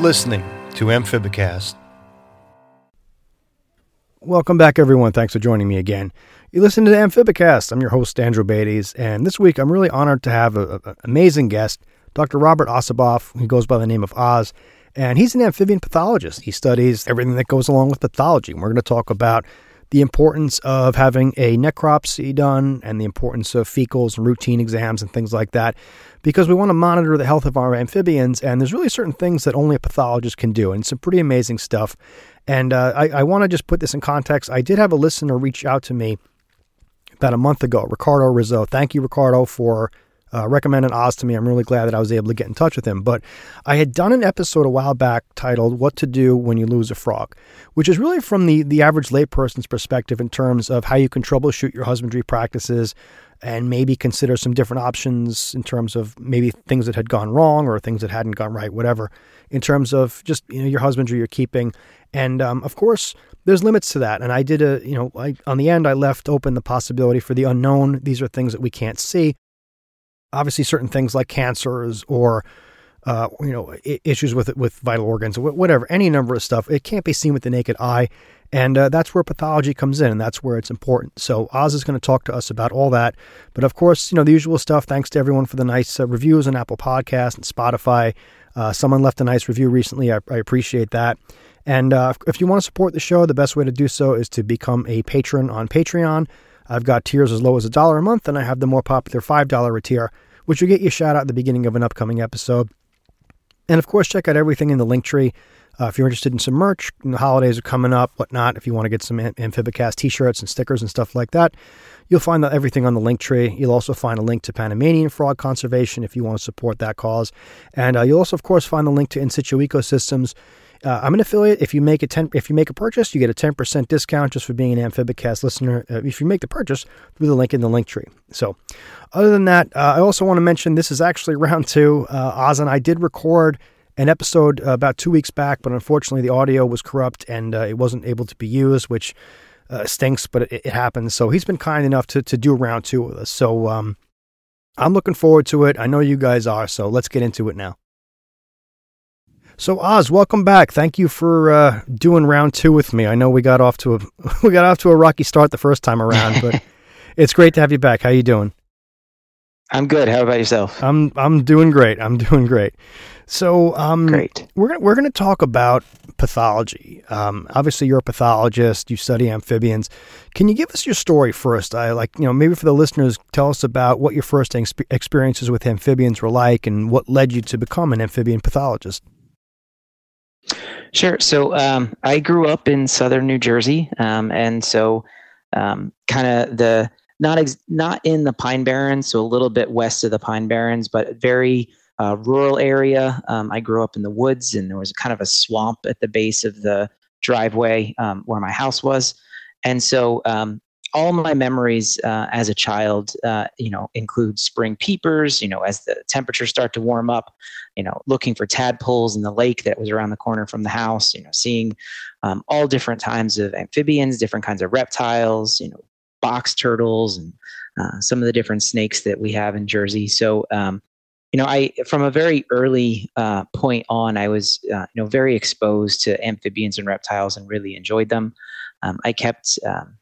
Listening to Amphibicast. Welcome back, everyone. Thanks for joining me again. You listen to Amphibicast. I'm your host, Andrew Beatties, and this week I'm really honored to have an amazing guest, Dr. Robert Ossiboff, who goes by the name of Oz, and he's an amphibian pathologist. He studies everything that goes along with pathology. And we're going to talk about the importance of having a necropsy done and the importance of fecals and routine exams and things like that because we want to monitor the health of our amphibians. And there's really certain things that only a pathologist can do, and some pretty amazing stuff. And uh, I, I want to just put this in context. I did have a listener reach out to me about a month ago, Ricardo Rizzo. Thank you, Ricardo, for uh, recommended Oz to me. I'm really glad that I was able to get in touch with him. But I had done an episode a while back titled "What to Do When You Lose a Frog," which is really from the the average layperson's perspective in terms of how you can troubleshoot your husbandry practices and maybe consider some different options in terms of maybe things that had gone wrong or things that hadn't gone right, whatever. In terms of just you know your husbandry you're keeping, and um, of course there's limits to that. And I did a you know I, on the end I left open the possibility for the unknown. These are things that we can't see obviously certain things like cancers or uh, you know issues with with vital organs whatever any number of stuff it can't be seen with the naked eye. And uh, that's where pathology comes in and that's where it's important. So oz is going to talk to us about all that. But of course you know the usual stuff thanks to everyone for the nice uh, reviews on apple podcast and spotify. Uh, someone left a nice review recently i, I appreciate that. And uh, if you want to support the show the best way to do so is to become a patron on patreon I've got tiers as low as a dollar a month, and I have the more popular $5 tier, which will get you a shout out at the beginning of an upcoming episode. And of course, check out everything in the link tree. Uh, if you're interested in some merch, the holidays are coming up, whatnot. If you want to get some Amphibicast t-shirts and stickers and stuff like that, you'll find that everything on the link tree. You'll also find a link to Panamanian frog conservation if you want to support that cause, and uh, you'll also, of course, find the link to in situ ecosystems. Uh, I'm an affiliate. If you make a ten, if you make a purchase, you get a ten percent discount just for being an Amphibicast listener. Uh, if you make the purchase through the link in the link tree. So, other than that, uh, I also want to mention this is actually round two. Uh, Oz and I did record an episode uh, about two weeks back, but unfortunately the audio was corrupt and uh, it wasn't able to be used, which stinks, but it, it, happens. So he's been kind enough to to do round two with us. So um, I'm looking forward to it. I know you guys are. So let's get into it now. So Oz, welcome back. Thank you for uh, doing round two with me. I know we got off to a we got off to a rocky start the first time around, but it's great to have you back. How you doing? I'm good. How about yourself? I'm I'm doing great. I'm doing great. So um, great. We're gonna, we're going to talk about pathology. Um, obviously, you're a pathologist. You study amphibians. Can you give us your story first? I like you know maybe for the listeners, tell us about what your first experiences with amphibians were like, and what led you to become an amphibian pathologist. Sure. So um, I grew up in southern New Jersey, um, and so um, kind of the not ex- not in the Pine Barrens, so a little bit west of the Pine Barrens, but very uh, rural area. Um, I grew up in the woods, and there was kind of a swamp at the base of the driveway um, where my house was, and so um, all my memories uh, as a child, uh, you know, include spring peepers. You know, as the temperatures start to warm up, you know, looking for tadpoles in the lake that was around the corner from the house. You know, seeing um, all different kinds of amphibians, different kinds of reptiles. You know, box turtles and uh, some of the different snakes that we have in Jersey. So, um, you know, I from a very early uh, point on, I was uh, you know very exposed to amphibians and reptiles and really enjoyed them. Um, I kept um,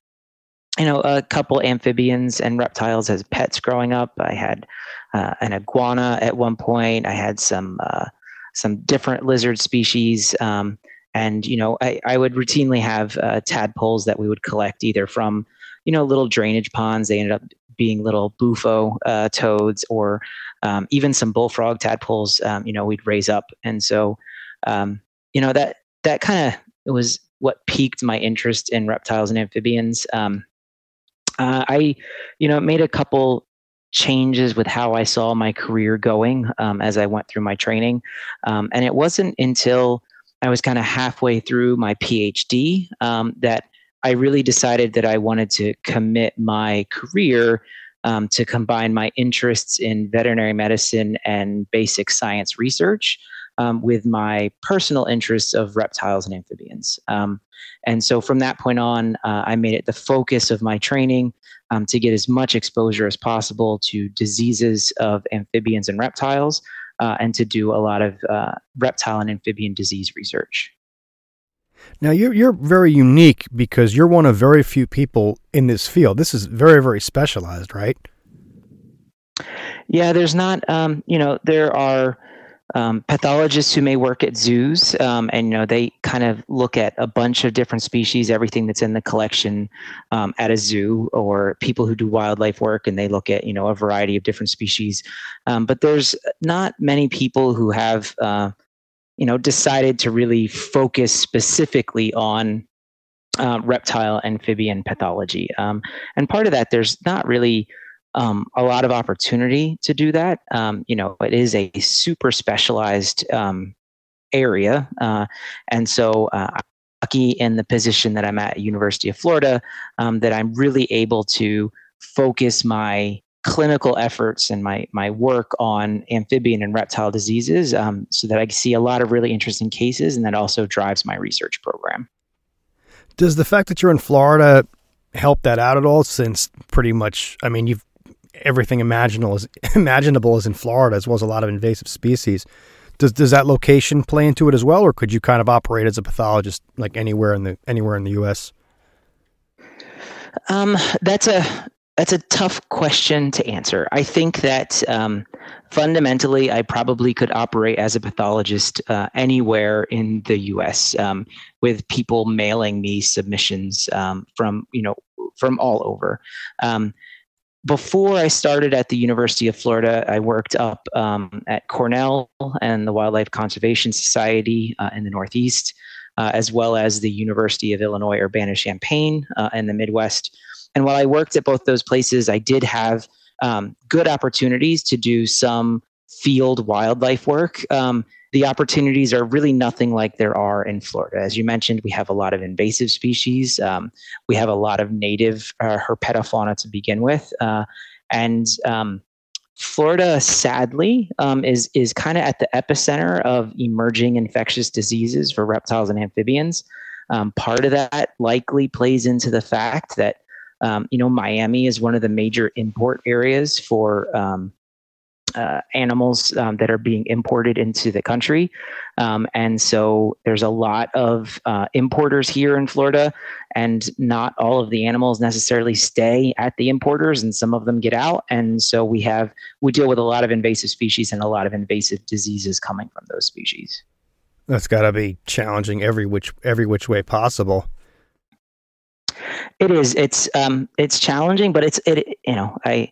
you know, a couple amphibians and reptiles as pets growing up. I had uh, an iguana at one point. I had some uh, some different lizard species, um, and you know, I, I would routinely have uh, tadpoles that we would collect either from you know little drainage ponds. They ended up being little bufo uh, toads, or um, even some bullfrog tadpoles. Um, you know, we'd raise up, and so um, you know that that kind of was what piqued my interest in reptiles and amphibians. Um, uh, I, you know, made a couple changes with how I saw my career going um, as I went through my training. Um, and it wasn't until I was kind of halfway through my PhD um, that I really decided that I wanted to commit my career um, to combine my interests in veterinary medicine and basic science research um, with my personal interests of reptiles and amphibians. Um, and so from that point on, uh, I made it the focus of my training um, to get as much exposure as possible to diseases of amphibians and reptiles. uh, and to do a lot of uh, reptile and amphibian disease research. Now you're you're very unique because you're one of very few people in this field. This is very very specialized, right? Yeah, there's not. Um, you know, there are um, pathologists who may work at zoos, um, and you know they kind of look at a bunch of different species, everything that's in the collection um, at a zoo, or people who do wildlife work, and they look at you know a variety of different species. Um, but there's not many people who have uh, you know decided to really focus specifically on uh, reptile amphibian pathology, um, and part of that there's not really um, a lot of opportunity to do that. Um, you know, it is a super specialized um, area, uh, and so uh, I'm lucky in the position that I'm at, University of Florida, um, that I'm really able to focus my clinical efforts and my my work on amphibian and reptile diseases, um, so that I see a lot of really interesting cases, and that also drives my research program. Does the fact that you're in Florida help that out at all? Since pretty much, I mean, you've everything imaginable is imaginable is in Florida, as well as a lot of invasive species. Does does that location play into it as well, or could you kind of operate as a pathologist like anywhere in the anywhere in the U.S.? Um, that's a that's a tough question to answer. I think that um, fundamentally, I probably could operate as a pathologist uh, anywhere in the U.S. Um, with people mailing me submissions um, from you know from all over. Before I started at the University of Florida, I worked up um, at Cornell and the Wildlife Conservation Society uh, in the Northeast, uh, as well as the University of Illinois Urbana Champaign uh, in the Midwest. And while I worked at both those places, I did have um, good opportunities to do some field wildlife work. Um, the opportunities are really nothing like there are in Florida. As you mentioned, we have a lot of invasive species. Um, we have a lot of native uh, herpetofauna to begin with, uh, and um, Florida, sadly, um, is is kind of at the epicenter of emerging infectious diseases for reptiles and amphibians. Um, part of that likely plays into the fact that um, you know Miami is one of the major import areas for um, uh, animals um, that are being imported into the country. Um, and so there's a lot of uh, importers here in Florida, and not all of the animals necessarily stay at the importers, and some of them get out. And so we have we deal with a lot of invasive species and a lot of invasive diseases coming from those species. That's got to be challenging every which every which way possible. It is. It's um, it's challenging, but it's it. You know, I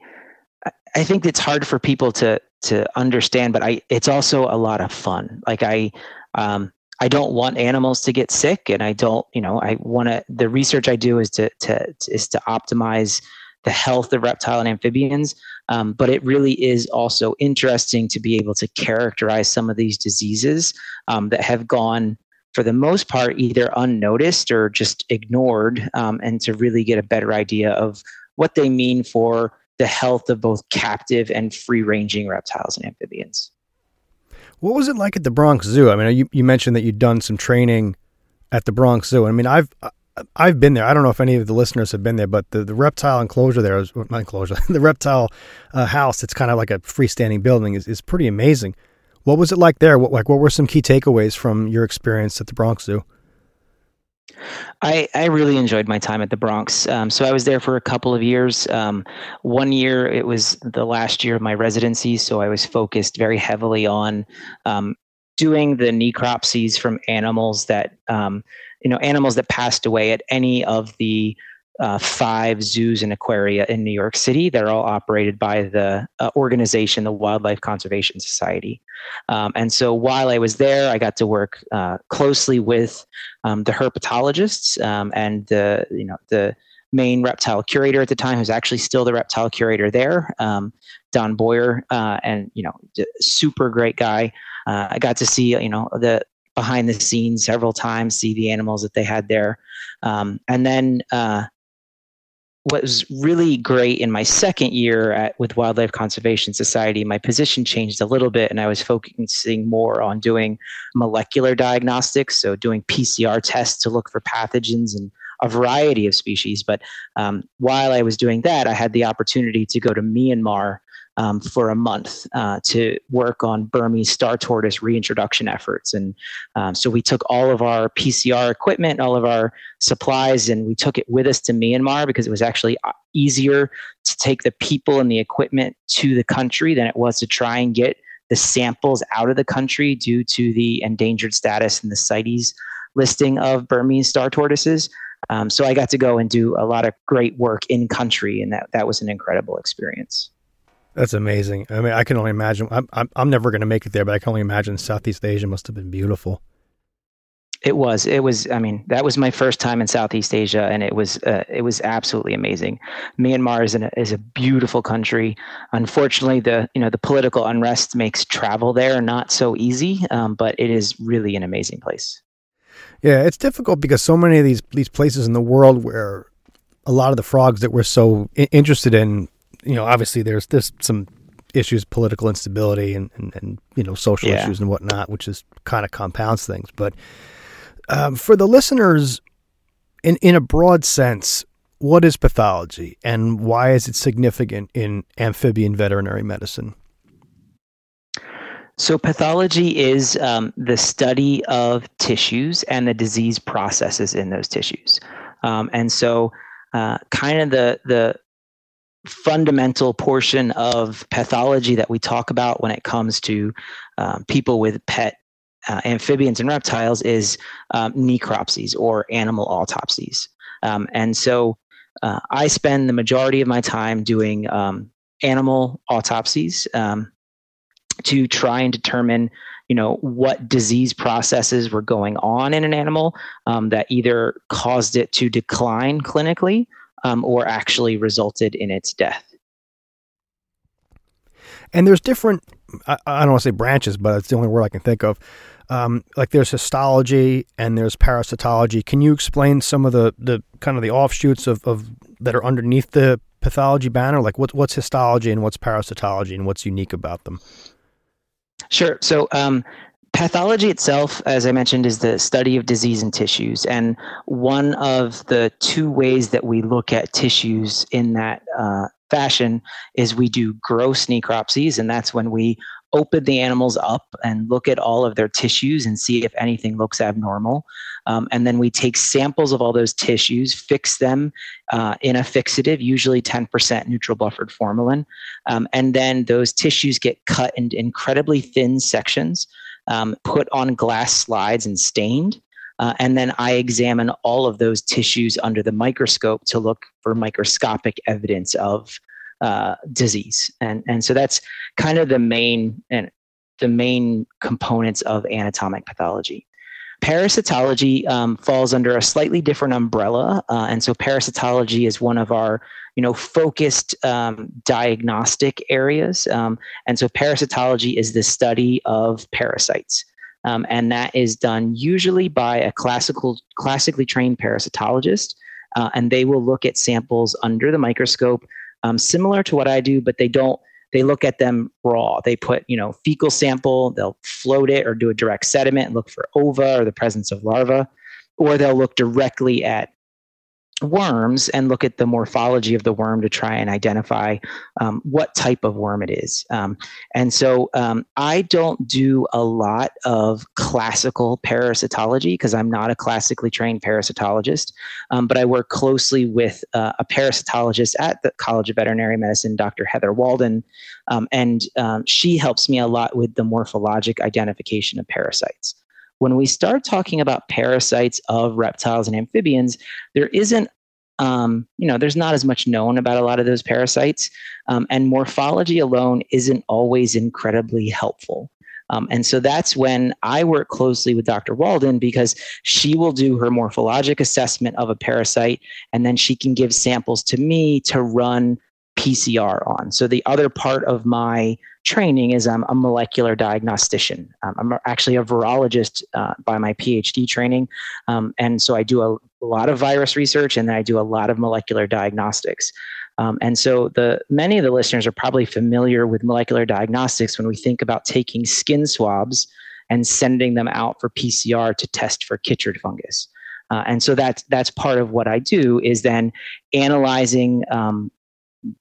I think it's hard for people to to understand, but I it's also a lot of fun. Like I um, I don't want animals to get sick, and I don't you know I want to. The research I do is to to is to optimize the health of reptile and amphibians. Um, but it really is also interesting to be able to characterize some of these diseases um, that have gone for the most part either unnoticed or just ignored um, and to really get a better idea of what they mean for the health of both captive and free ranging reptiles and amphibians. What was it like at the Bronx Zoo? I mean, you, you mentioned that you'd done some training at the Bronx Zoo. I mean, I've I've been there. I don't know if any of the listeners have been there, but the, the reptile enclosure there is my enclosure. the reptile uh, house. It's kind of like a freestanding building. is is pretty amazing. What was it like there? What like what were some key takeaways from your experience at the Bronx Zoo? I, I really enjoyed my time at the Bronx. Um, so I was there for a couple of years. Um, one year, it was the last year of my residency, so I was focused very heavily on um, doing the necropsies from animals that, um, you know, animals that passed away at any of the uh, five zoos and aquaria in New York City. They're all operated by the uh, organization, the Wildlife Conservation Society. Um, and so while I was there, I got to work uh, closely with um, the herpetologists um, and the you know the main reptile curator at the time, who's actually still the reptile curator there, um, Don Boyer, uh, and you know super great guy. Uh, I got to see you know the behind the scenes several times, see the animals that they had there, um, and then uh, what was really great in my second year at, with Wildlife Conservation Society, my position changed a little bit, and I was focusing more on doing molecular diagnostics, so doing PCR tests to look for pathogens and a variety of species. But um, while I was doing that, I had the opportunity to go to Myanmar um, for a month uh, to work on Burmese star tortoise reintroduction efforts. And um, so we took all of our PCR equipment, all of our supplies, and we took it with us to Myanmar because it was actually uh, easier to take the people and the equipment to the country than it was to try and get the samples out of the country due to the endangered status and the CITES listing of Burmese star tortoises. Um, so I got to go and do a lot of great work in country, and that that was an incredible experience. That's amazing. I mean, I can only imagine. I'm I'm, I'm never going to make it there, but I can only imagine Southeast Asia must have been beautiful. It was. It was. I mean, that was my first time in Southeast Asia, and it was. Uh, it was absolutely amazing. Myanmar is an, is a beautiful country. Unfortunately, the you know the political unrest makes travel there not so easy, um, but it is really an amazing place. Yeah, it's difficult because so many of these these places in the world where a lot of the frogs that we're so interested in, you know, obviously there's there's some issues, political instability, and and, and you know social yeah. issues and whatnot, which is kind of compounds things. But um, for the listeners, in in a broad sense, what is pathology and why is it significant in amphibian veterinary medicine? So, pathology is um, the study of tissues and the disease processes in those tissues. Um, and so, uh, kind of the, the fundamental portion of pathology that we talk about when it comes to um, people with pet uh, amphibians and reptiles is um, necropsies or animal autopsies. Um, and so, uh, I spend the majority of my time doing um, animal autopsies. Um, to try and determine you know what disease processes were going on in an animal um, that either caused it to decline clinically um, or actually resulted in its death. And there's different I, I, don't want to say branches but it's the only word i can think of. Um, like there's histology and there's parasitology. Can you explain some of the, the kind of the offshoots of, of that are underneath the pathology banner? Like what, what's histology and what's parasitology and what's unique about them? Sure. So, um, pathology itself, as I mentioned, is the study of disease in tissues. And one of the two ways that we look at tissues in that uh, fashion is we do gross necropsies, and that's when we open the animals up and look at all of their tissues and see if anything looks abnormal. Um, and then we take samples of all those tissues, fix them uh, in a fixative, usually 10% neutral buffered formalin. Um, and then those tissues get cut into incredibly thin sections, um, put on glass slides and stained. Uh, and then I examine all of those tissues under the microscope to look for microscopic evidence of uh, disease. And, and so that's kind of the main and the main components of anatomic pathology. Parasitology um, falls under a slightly different umbrella, uh, and so parasitology is one of our, you know, focused um, diagnostic areas. Um, and so parasitology is the study of parasites, um, and that is done usually by a classical, classically trained parasitologist, uh, and they will look at samples under the microscope, um, similar to what I do, but they don't they look at them raw. They put, you know, fecal sample, they'll float it or do a direct sediment and look for ova or the presence of larvae, or they'll look directly at worms and look at the morphology of the worm to try and identify um, what type of worm it is. Um, and so um, I don't do a lot of classical parasitology because I'm not a classically trained parasitologist, um, but I work closely with uh, a parasitologist at the College of Veterinary Medicine, Dr. Heather Walden, um, and um, she helps me a lot with the morphologic identification of parasites when we start talking about parasites of reptiles and amphibians, there isn't um, you know, there's not as much known about a lot of those parasites, um, and morphology alone isn't always incredibly helpful. Um, and so that's when I work closely with Dr. Walden because she will do her morphologic assessment of a parasite, and then she can give samples to me to run PCR on. So the other part of my training is I'm a molecular diagnostician. Um, I'm actually a virologist uh, by my PhD training. Um, and so I do a, lot of virus research and I do a lot of molecular diagnostics. Um, and so the many of the listeners are probably familiar with molecular diagnostics when we think about taking skin swabs and sending them out for PCR to test for chytrid fungus. Uh, and so that's that's part of what I do is then analyzing um,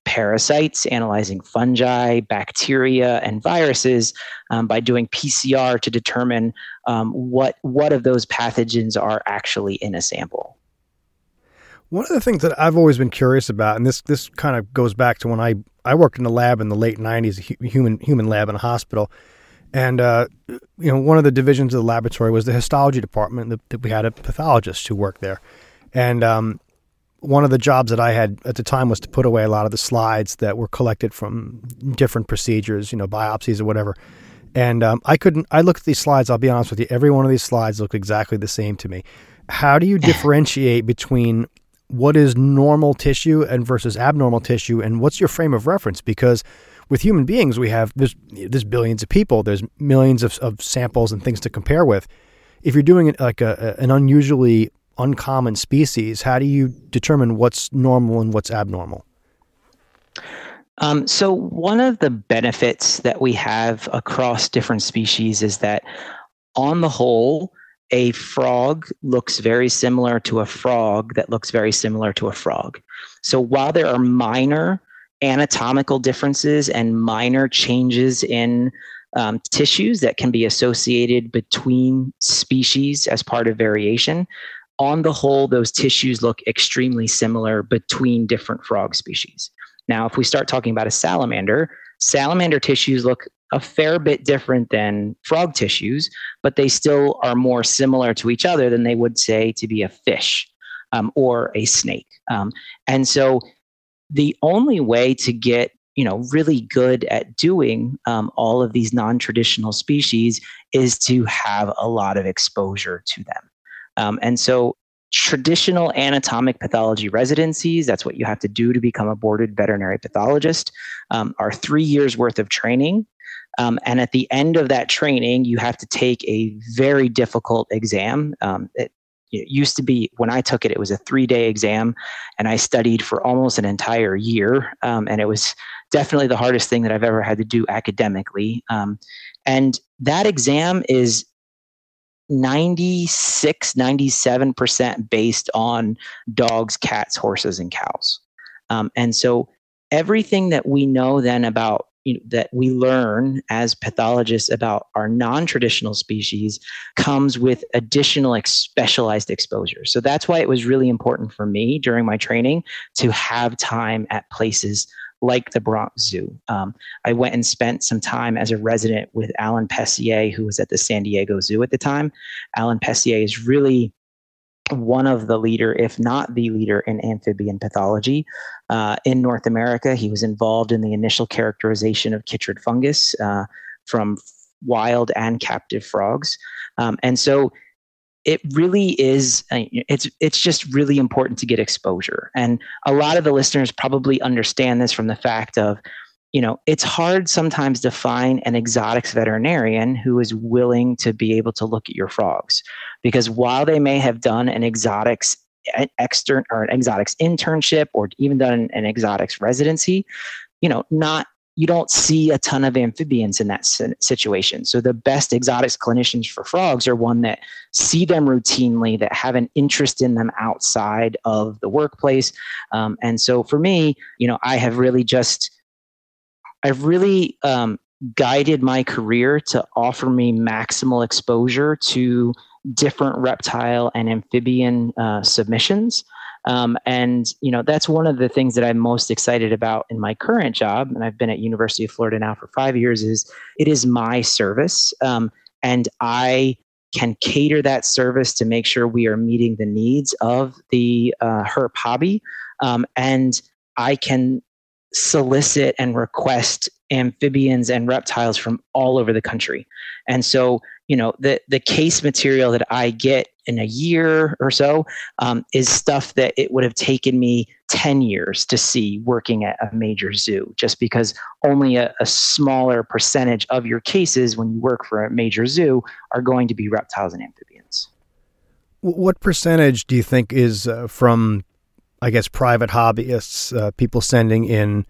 parasites, analyzing fungi, bacteria, and viruses um, by doing PCR to determine um, what what of those pathogens are actually in a sample. One of the things that I've always been curious about, and this this kind of goes back to when I I worked in a lab in the late '90s, a human human lab in a hospital, and uh, you know one of the divisions of the laboratory was the histology department. That, that we had a pathologist who worked there, and um, one of the jobs that I had at the time was to put away a lot of the slides that were collected from different procedures, you know, biopsies or whatever. And um, I couldn't. I looked at these slides. I'll be honest with you. Every one of these slides looked exactly the same to me. How do you differentiate between what is normal tissue and versus abnormal tissue, and what's your frame of reference? Because with human beings, we have there's there's billions of people, there's millions of, of samples and things to compare with. If you're doing it like a, an unusually uncommon species, how do you determine what's normal and what's abnormal? Um, so one of the benefits that we have across different species is that, on the whole, a frog looks very similar to a frog that looks very similar to a frog. So while there are minor anatomical differences and minor changes in um, tissues that can be associated between species as part of variation, on the whole, those tissues look extremely similar between different frog species. Now, if we start talking about a salamander, salamander tissues look a fair bit different than frog tissues, but they still are more similar to each other than they would say to be a fish um, or a snake. Um, and so the only way to get you know really good at doing um, all of these non-traditional species is to have a lot of exposure to them um, and so traditional anatomic pathology residencies that's what you have to do to become a boarded veterinary pathologist um, are three years worth of training um, and at the end of that training, you have to take a very difficult exam. Um, it, it, used to be when I took it, it was a three day exam, and I studied for almost an entire year. Um, and it was definitely the hardest thing that I've ever had to do academically. Um, and that exam is 96, 97% based on dogs, cats, horses, and cows. Um, and so everything that we know then about you know, that we learn as pathologists about our non-traditional species comes with additional like, specialized exposure. So that's why it was really important for me during my training to have time at places like the Bronx Zoo. Um, I went and spent some time as a resident with Alan Pessier, who was at the San Diego Zoo at the time. Alan Pessier is really one of the leader, if not the leader, in amphibian pathology uh, in North America. He was involved in the initial characterization of chytrid fungus uh, from wild and captive frogs, um, and so it really is. Uh, it's it's just really important to get exposure, and a lot of the listeners probably understand this from the fact of you know, it's hard sometimes to find an exotics veterinarian who is willing to be able to look at your frogs. Because while they may have done an exotics extern or an exotics internship or even done an, an exotics residency, you know, not you don't see a ton of amphibians in that situation. So the best exotics clinicians for frogs are one that see them routinely, that have an interest in them outside of the workplace. Um, and so for me, you know, I have really just I've really um, guided my career to offer me maximal exposure to different reptile and amphibian uh, submissions. Um, and you know that's one of the things that I'm most excited about in my current job, and I've been at University of Florida now for five years. Is it is my service, um, and I can cater that service to make sure we are meeting the needs of the uh, herp hobby, um, and I can solicit and request amphibians and reptiles from all over the country. And so, you know, the the case material that I get in a year or so um, is stuff that it would have taken me 10 years to see working at a major zoo, just because only a, a smaller percentage of your cases when you work for a major zoo are going to be reptiles and amphibians. What percentage do you think is uh, from I guess, private hobbyists, uh, people sending in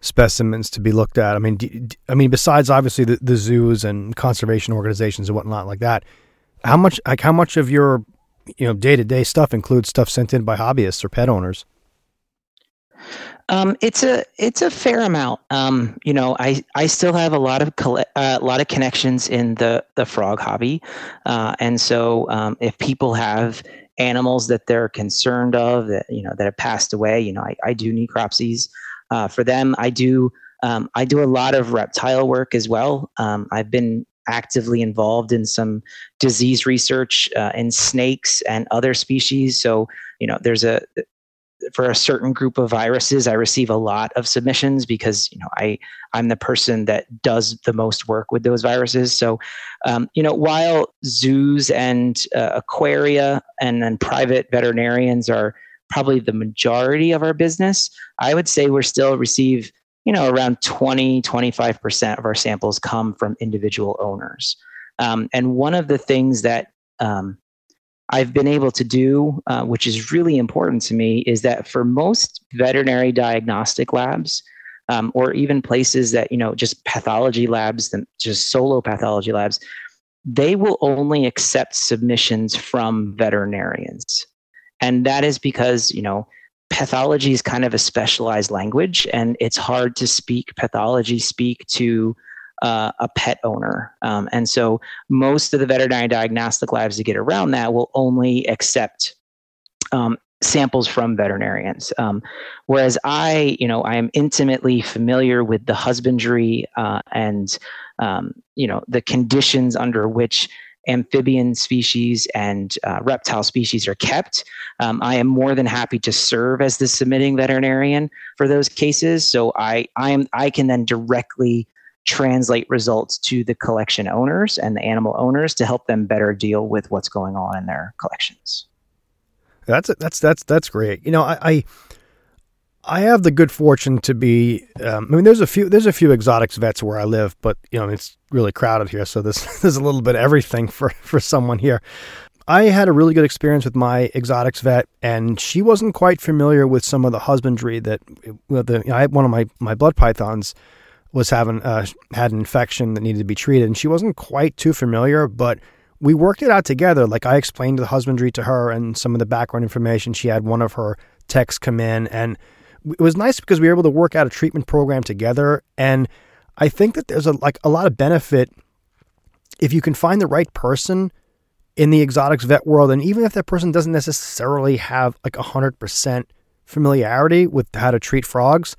specimens to be looked at. I mean, do, I mean, besides obviously the, the zoos and conservation organizations and whatnot like that, how much like how much of your you know day to day stuff includes stuff sent in by hobbyists or pet owners? Um, it's a it's a fair amount. Um, you know, I, I still have a lot of uh, a lot of connections in the the frog hobby, uh, and so um, if people have animals that they're concerned of that you know that have passed away, you know, I, I do necropsies uh, for them. I do um, I do a lot of reptile work as well. Um, I've been actively involved in some disease research uh, in snakes and other species. So you know, there's a for a certain group of viruses i receive a lot of submissions because you know i i'm the person that does the most work with those viruses so um, you know while zoos and uh, aquaria and then private veterinarians are probably the majority of our business i would say we're still receive you know around 20 25% of our samples come from individual owners. Um, and one of the things that um, I've been able to do, uh, which is really important to me, is that for most veterinary diagnostic labs, um, or even places that you know just pathology labs, just solo pathology labs, they will only accept submissions from veterinarians, and that is because you know pathology is kind of a specialized language, and it's hard to speak pathology speak to uh, a pet owner. Um, and so most of the veterinary diagnostic labs to get around that will only accept um, samples from veterinarians. Um, whereas I, you know, I am intimately familiar with the husbandry uh, and, um, you know, the conditions under which amphibian species and uh, reptile species are kept. Um, I am more than happy to serve as the submitting veterinarian for those cases. So I, I am, I can then directly translate results to the collection owners and the animal owners to help them better deal with what's going on in their collections. That's that's that's that's great. You know, I I, I have the good fortune to be. Um, I mean, there's a few there's a few exotics vets where I live, but you know it's really crowded here, so there's there's a little bit of everything for for someone here. I had a really good experience with my exotics vet, and she wasn't quite familiar with some of the husbandry that. Well, the, you know, I had one of my my blood pythons was having uh, had an infection that needed to be treated, and she wasn't quite too familiar, but we worked it out together. Like I explained the husbandry to her and some of the background information. She had one of her techs come in, and it was nice because we were able to work out a treatment program together. And I think that there's a like a lot of benefit if you can find the right person in the exotics vet world, and even if that person doesn't necessarily have like a hundred percent familiarity with how to treat frogs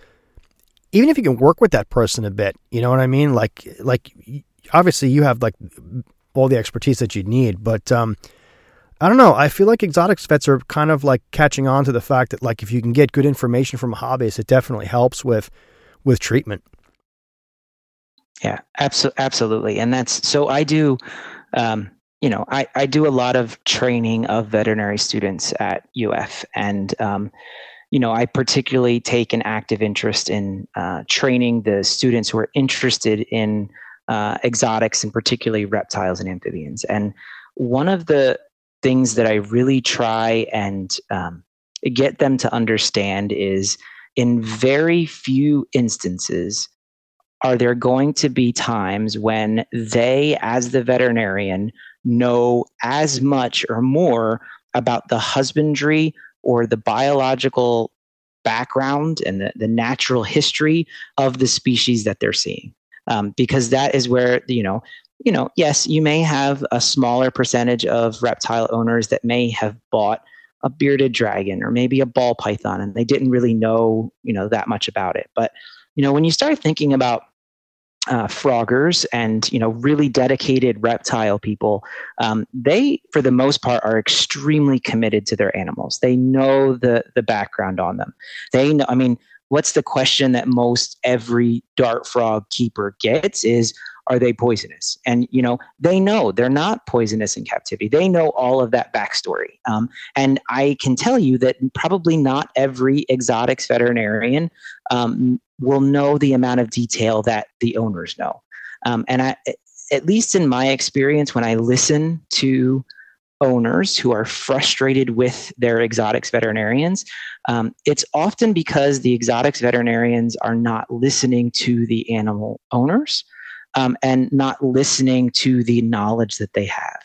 even if you can work with that person a bit, you know what I mean? Like, like obviously you have like all the expertise that you need, but um, I don't know. I feel like exotics vets are kind of like catching on to the fact that like if you can get good information from a hobbyist, it definitely helps with with treatment. Yeah, absolutely, absolutely, and that's so. I do. Um, you know, I, I do a lot of training of veterinary students at UF, and um, you know, I particularly take an active interest in uh, training the students who are interested in uh, exotics and particularly reptiles and amphibians. And one of the things that I really try and um, get them to understand is in very few instances are there going to be times when they, as the veterinarian, know as much or more about the husbandry or the biological background and the, the natural history of the species that they're seeing. Um, because that is where, you know, you know, yes, you may have a smaller percentage of reptile owners that may have bought a bearded dragon or maybe a ball python and they didn't really know, you know, that much about it. But, you know, when you start thinking about uh, froggers and you know really dedicated reptile people um, they for the most part are extremely committed to their animals they know the the background on them they know i mean what's the question that most every dart frog keeper gets is are they poisonous? And you know they know they're not poisonous in captivity. They know all of that backstory. Um, and i can tell you that probably not every exotics veterinarian um, will know the amount of detail that the owners know. Um, and I, at least in my experience, when I listen to owners who are frustrated with their exotics veterinarians, um, it's often because the exotics veterinarians are not listening to the animal owners um, and not listening to the knowledge that they have.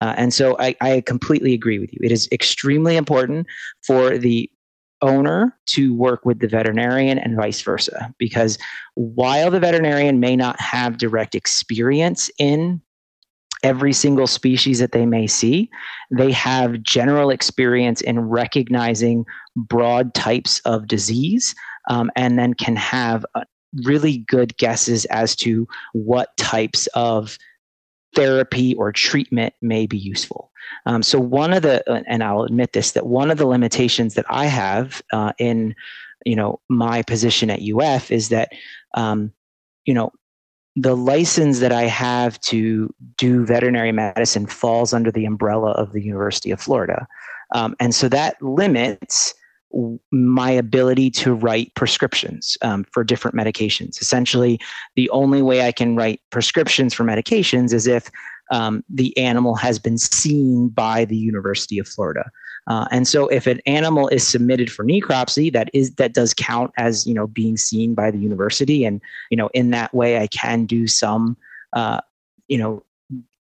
Uh, and so I, I completely agree with you. It is extremely important for the owner to work with the veterinarian and vice versa. Because while the veterinarian may not have direct experience in every single species that they may see, they have general experience in recognizing broad types of disease um, and then can have uh, really good guesses as to what types of therapy or treatment may be useful. Um, so one of the, uh, and I'll admit this, that one of the limitations that I have uh, in, you know, my position at UF is that, um, you know, the license that I have to do veterinary medicine falls under the umbrella of the University of Florida. Um, and so that limits my ability to write prescriptions um, for different medications. Essentially, the only way I can write prescriptions for medications is if um, the animal has been seen by the University of Florida. Uh, and so, if an animal is submitted for necropsy, that is that does count as you know being seen by the university, and you know in that way, I can do some uh, you know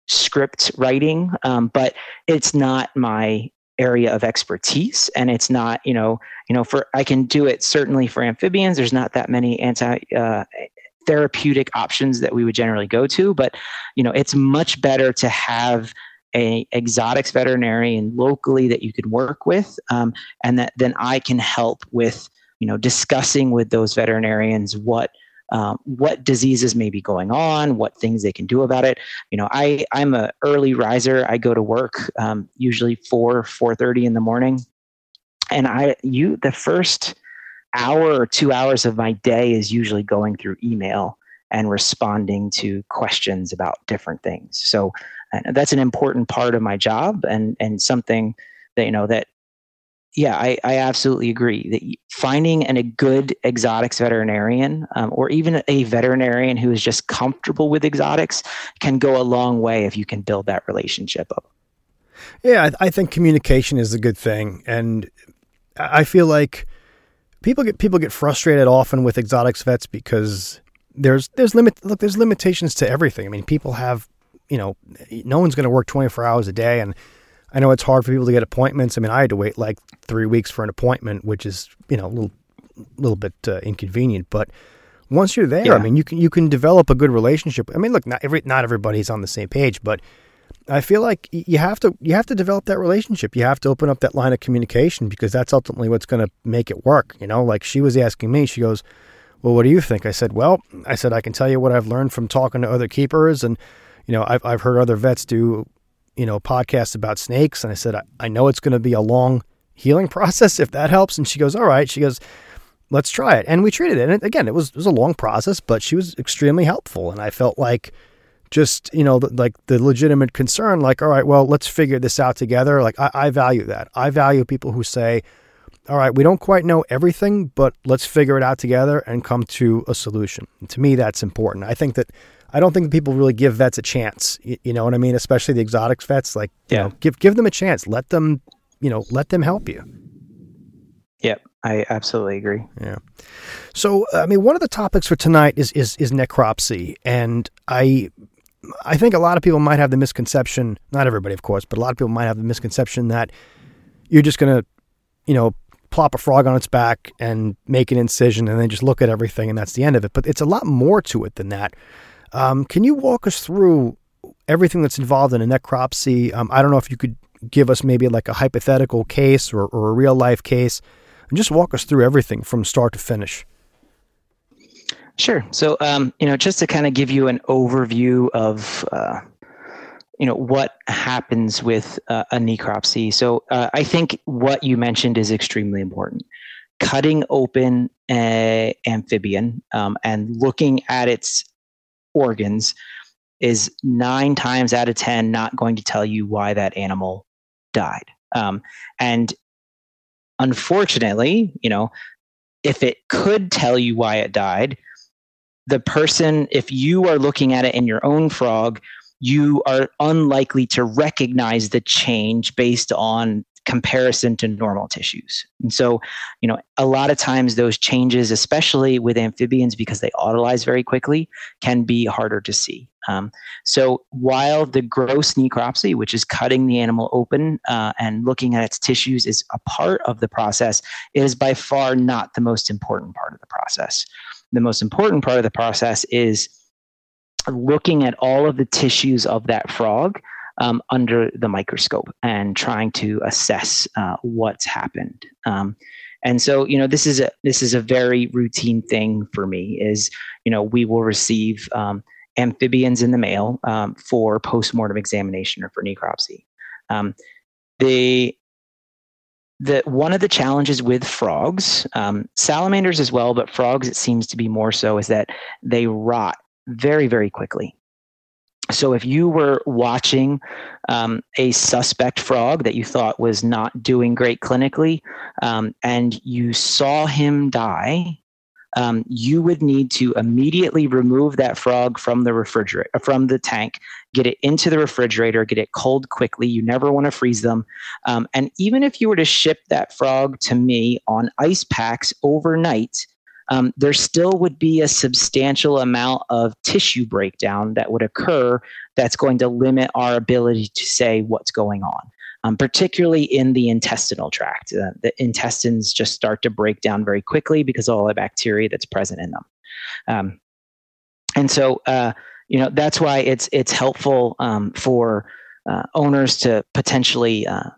script writing, um, but it's not my area of expertise. And it's not you know you know for i can do it certainly for amphibians. There's not that many anti uh, therapeutic options that we would generally go to. But you know it's much better to have a exotics veterinarian locally that you could work with um, and that then i can help with you know discussing with those veterinarians what um, what diseases may be going on, what things they can do about it. You know, I I'm a early riser. I go to work um, usually four four thirty in the morning, and I you the first hour or two hours of my day is usually going through email and responding to questions about different things. So that's an important part of my job and and something that you know that yeah, I, I absolutely agree that finding an, a good exotics veterinarian um, or even a veterinarian who is just comfortable with exotics can go a long way if you can build that relationship up. Yeah, I, I think communication is a good thing. And I feel like people get people get frustrated often with exotics vets because there's there's limit look there's limitations to everything. I mean, people have you know no one's going to work 24 hours a day and I know it's hard for people to get appointments. I mean, I had to wait like three weeks for an appointment, which is you know a little little bit uh, inconvenient. But once you're there, yeah. I mean, you can you can develop a good relationship. I mean, look, not every not everybody's on the same page, but I feel like you have to you have to develop that relationship. You have to open up that line of communication because that's ultimately what's going to make it work. You know, like she was asking me, she goes, "Well, what do you think?" I said, "Well, I said I can tell you what I've learned from talking to other keepers and." You know, I've I've heard other vets do you know, podcasts about snakes. And I said, I, I know it's going to be a long healing process if that helps. And she goes, All right. She goes, Let's try it. And we treated it. And again, it was, it was a long process, but she was extremely helpful. And I felt like just, you know, the, like the legitimate concern, like, all right, well, let's figure this out together. Like, I, I value that. I value people who say, all right, we don't quite know everything, but let's figure it out together and come to a solution. And to me, that's important. I think that I don't think people really give vets a chance. You, you know what I mean? Especially the exotics vets. Like, yeah, know, give give them a chance. Let them, you know, let them help you. Yep, I absolutely agree. Yeah. So, I mean, one of the topics for tonight is is is necropsy, and I I think a lot of people might have the misconception, not everybody, of course, but a lot of people might have the misconception that you're just going to, you know, plop a frog on its back and make an incision and then just look at everything and that's the end of it. But it's a lot more to it than that. Um, can you walk us through everything that's involved in a necropsy? Um, I don't know if you could give us maybe like a hypothetical case or, or a real life case and just walk us through everything from start to finish. Sure. So, um, you know, just to kind of give you an overview of, uh, you know, what happens with uh, a necropsy. So, uh, I think what you mentioned is extremely important. Cutting open a amphibian um, and looking at its organs is nine times out of 10 not going to tell you why that animal died. Um, and unfortunately, you know, if it could tell you why it died, the person, if you are looking at it in your own frog, you are unlikely to recognize the change based on comparison to normal tissues. And so, you know, a lot of times those changes, especially with amphibians because they autolyze very quickly, can be harder to see. Um, so while the gross necropsy, which is cutting the animal open uh, and looking at its tissues, is a part of the process, it is by far not the most important part of the process. The most important part of the process is looking at all of the tissues of that frog um, under the microscope and trying to assess uh, what's happened. Um, and so, you know, this is a this is a very routine thing for me. Is you know, we will receive um, amphibians in the mail um, for postmortem examination or for necropsy. Um, the the one of the challenges with frogs, um, salamanders as well, but frogs it seems to be more so, is that they rot very very quickly. So if you were watching um, a suspect frog that you thought was not doing great clinically, um, and you saw him die, um, you would need to immediately remove that frog from the refrigerator, uh, from the tank, get it into the refrigerator, get it cold quickly. You never want to freeze them. Um, and even if you were to ship that frog to me on ice packs overnight, um, there still would be a substantial amount of tissue breakdown that would occur that's going to limit our ability to say what's going on. Um, particularly in the intestinal tract. Uh, the intestines just start to break down very quickly because of all the bacteria that's present in them. Um, and so, uh, you know, that's why it's it's helpful um, for uh, owners to potentially uh,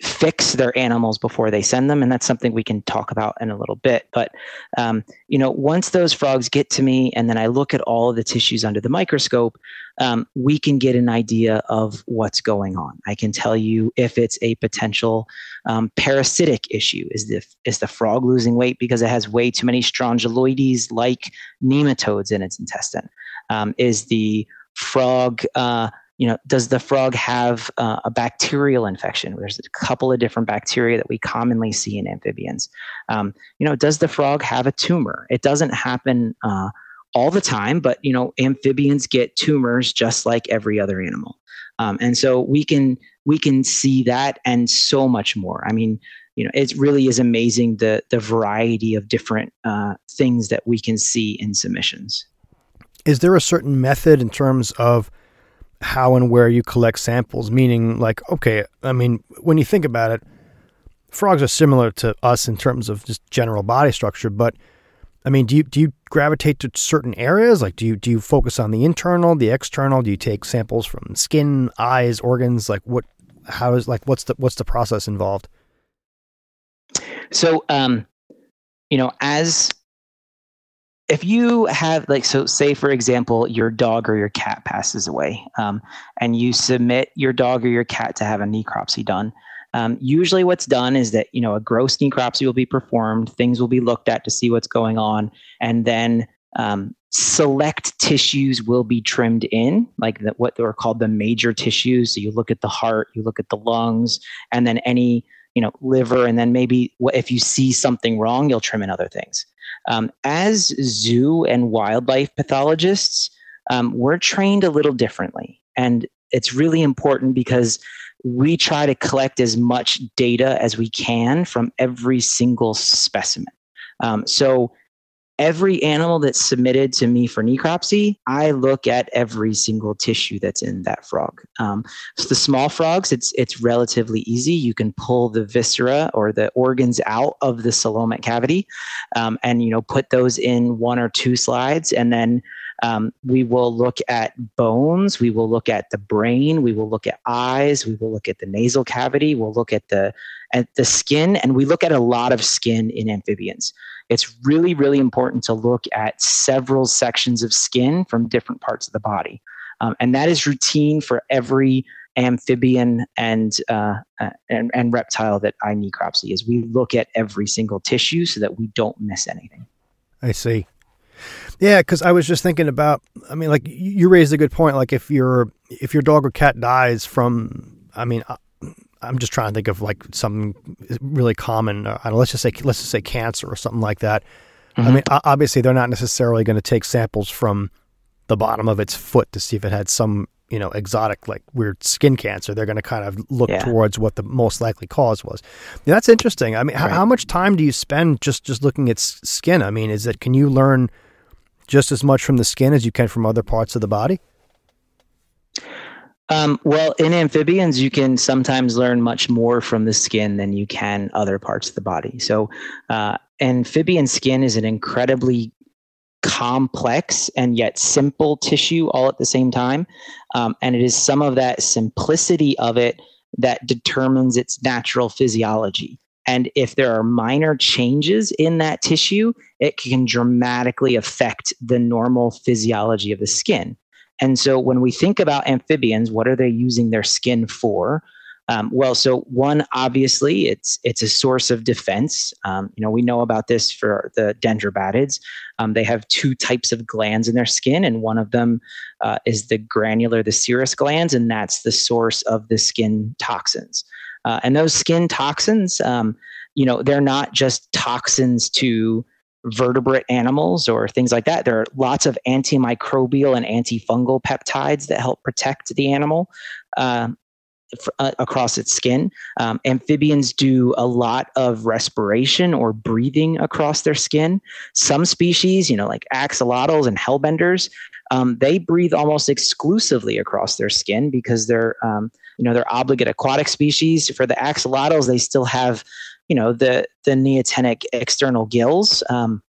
fix their animals before they send them and that's something we can talk about in a little bit. But um, you know once those frogs get to me and then i look at all of the tissues under the microscope um, we can get an idea of what's going on. I can tell you if it's a potential um, parasitic issue. Is the, is the frog losing weight because it has way too many strongyloides like nematodes in its intestine? Um, is the frog uh, you know, does the frog have uh, a bacterial infection? There's a couple of different bacteria that we commonly see in amphibians. Um, you know, does the frog have a tumor? It doesn't happen uh, all the time, but you know, amphibians get tumors just like every other animal, um, and so we can we can see that and so much more. I mean, you know, it really is amazing the the variety of different uh, things that we can see in submissions. Is there a certain method in terms of how and where you collect samples, meaning like, okay, I mean, when you think about it, frogs are similar to us in terms of just general body structure, but I mean, do you do you gravitate to certain areas? Like, do you do you focus on the internal, the external? Do you take samples from skin, eyes, organs? Like, what? How is like what's the what's the process involved? So, um, you know, as if you have like so say for example your dog or your cat passes away um, and you submit your dog or your cat to have a necropsy done um, usually what's done is that you know a gross necropsy will be performed things will be looked at to see what's going on and then um, select tissues will be trimmed in like the, what are called the major tissues. So you look at the heart you look at the lungs and then any you know liver and then maybe if you see something wrong you'll trim in other things um, as zoo and wildlife pathologists, um, we're trained a little differently. And it's really important because we try to collect as much data as we can from every single specimen. Um, so every animal that's submitted to me for necropsy, I look at every single tissue that's in that frog. Um, so the small frogs, it's it's relatively easy. You can pull the viscera or the organs out of the coelomic cavity, um, and you know put those in one or two slides, and then um, we will look at bones. We will look at the brain. We will look at eyes. We will look at the nasal cavity. We'll look at the at the skin, and we look at a lot of skin in amphibians it's really, really important to look at several sections of skin from different parts of the body. Um, and that is routine for every amphibian and, uh, uh, and, and reptile that I necropsy is we look at every single tissue so that we don't miss anything. I see. Yeah, because I was just thinking about. I mean, like you raised a good point. Like if your if your dog or cat dies from, I mean, uh, I'm just trying to think of like something really common. Uh, let's just say let's just say cancer or something like that. Mm-hmm. I mean, obviously they're not necessarily going to take samples from the bottom of its foot to see if it had some you know exotic like weird skin cancer. They're going to kind of look Yeah. towards what the most likely cause was. Yeah, that's interesting. I mean, how, Right. how much time do you spend just just looking at s- skin? I mean, is it can you learn just as much from the skin as you can from other parts of the body? Um, well, in amphibians, you can sometimes learn much more from the skin than you can other parts of the body. So, uh, amphibian skin is an incredibly complex and yet simple tissue all at the same time. Um, and it is some of that simplicity of it that determines its natural physiology. And if there are minor changes in that tissue, it can dramatically affect the normal physiology of the skin. And so when we think about amphibians, what are they using their skin for? Um, well, so one obviously it's it's a source of defense. Um, you know, we know about this for the dendrobatids. Um, they have two types of glands in their skin, and one of them uh, is the granular, the serous glands, and that's the source of the skin toxins. Uh, and those skin toxins, um, you know, they're not just toxins to vertebrate animals or things like that. There are lots of antimicrobial and antifungal peptides that help protect the animal uh, f- uh, across its skin. Um, amphibians do a lot of respiration or breathing across their skin. Some species, you know, like axolotls and hellbenders, um, they breathe almost exclusively across their skin because they're, um, you know, they're obligate aquatic species. For the axolotls, they still have you know the the neotenic external gills um,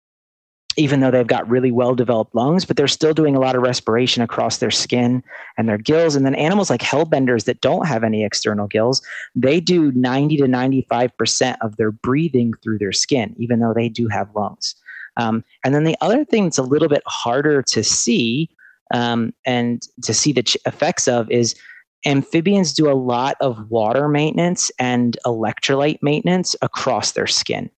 even though they've got really well developed lungs but they're still doing a lot of respiration across their skin and their gills and then animals like hellbenders that don't have any external gills they do 90 to 95 percent of their breathing through their skin even though they do have lungs um, and then the other thing that's a little bit harder to see um, and to see the ch- effects of is amphibians do a lot of water maintenance and electrolyte maintenance across their skin.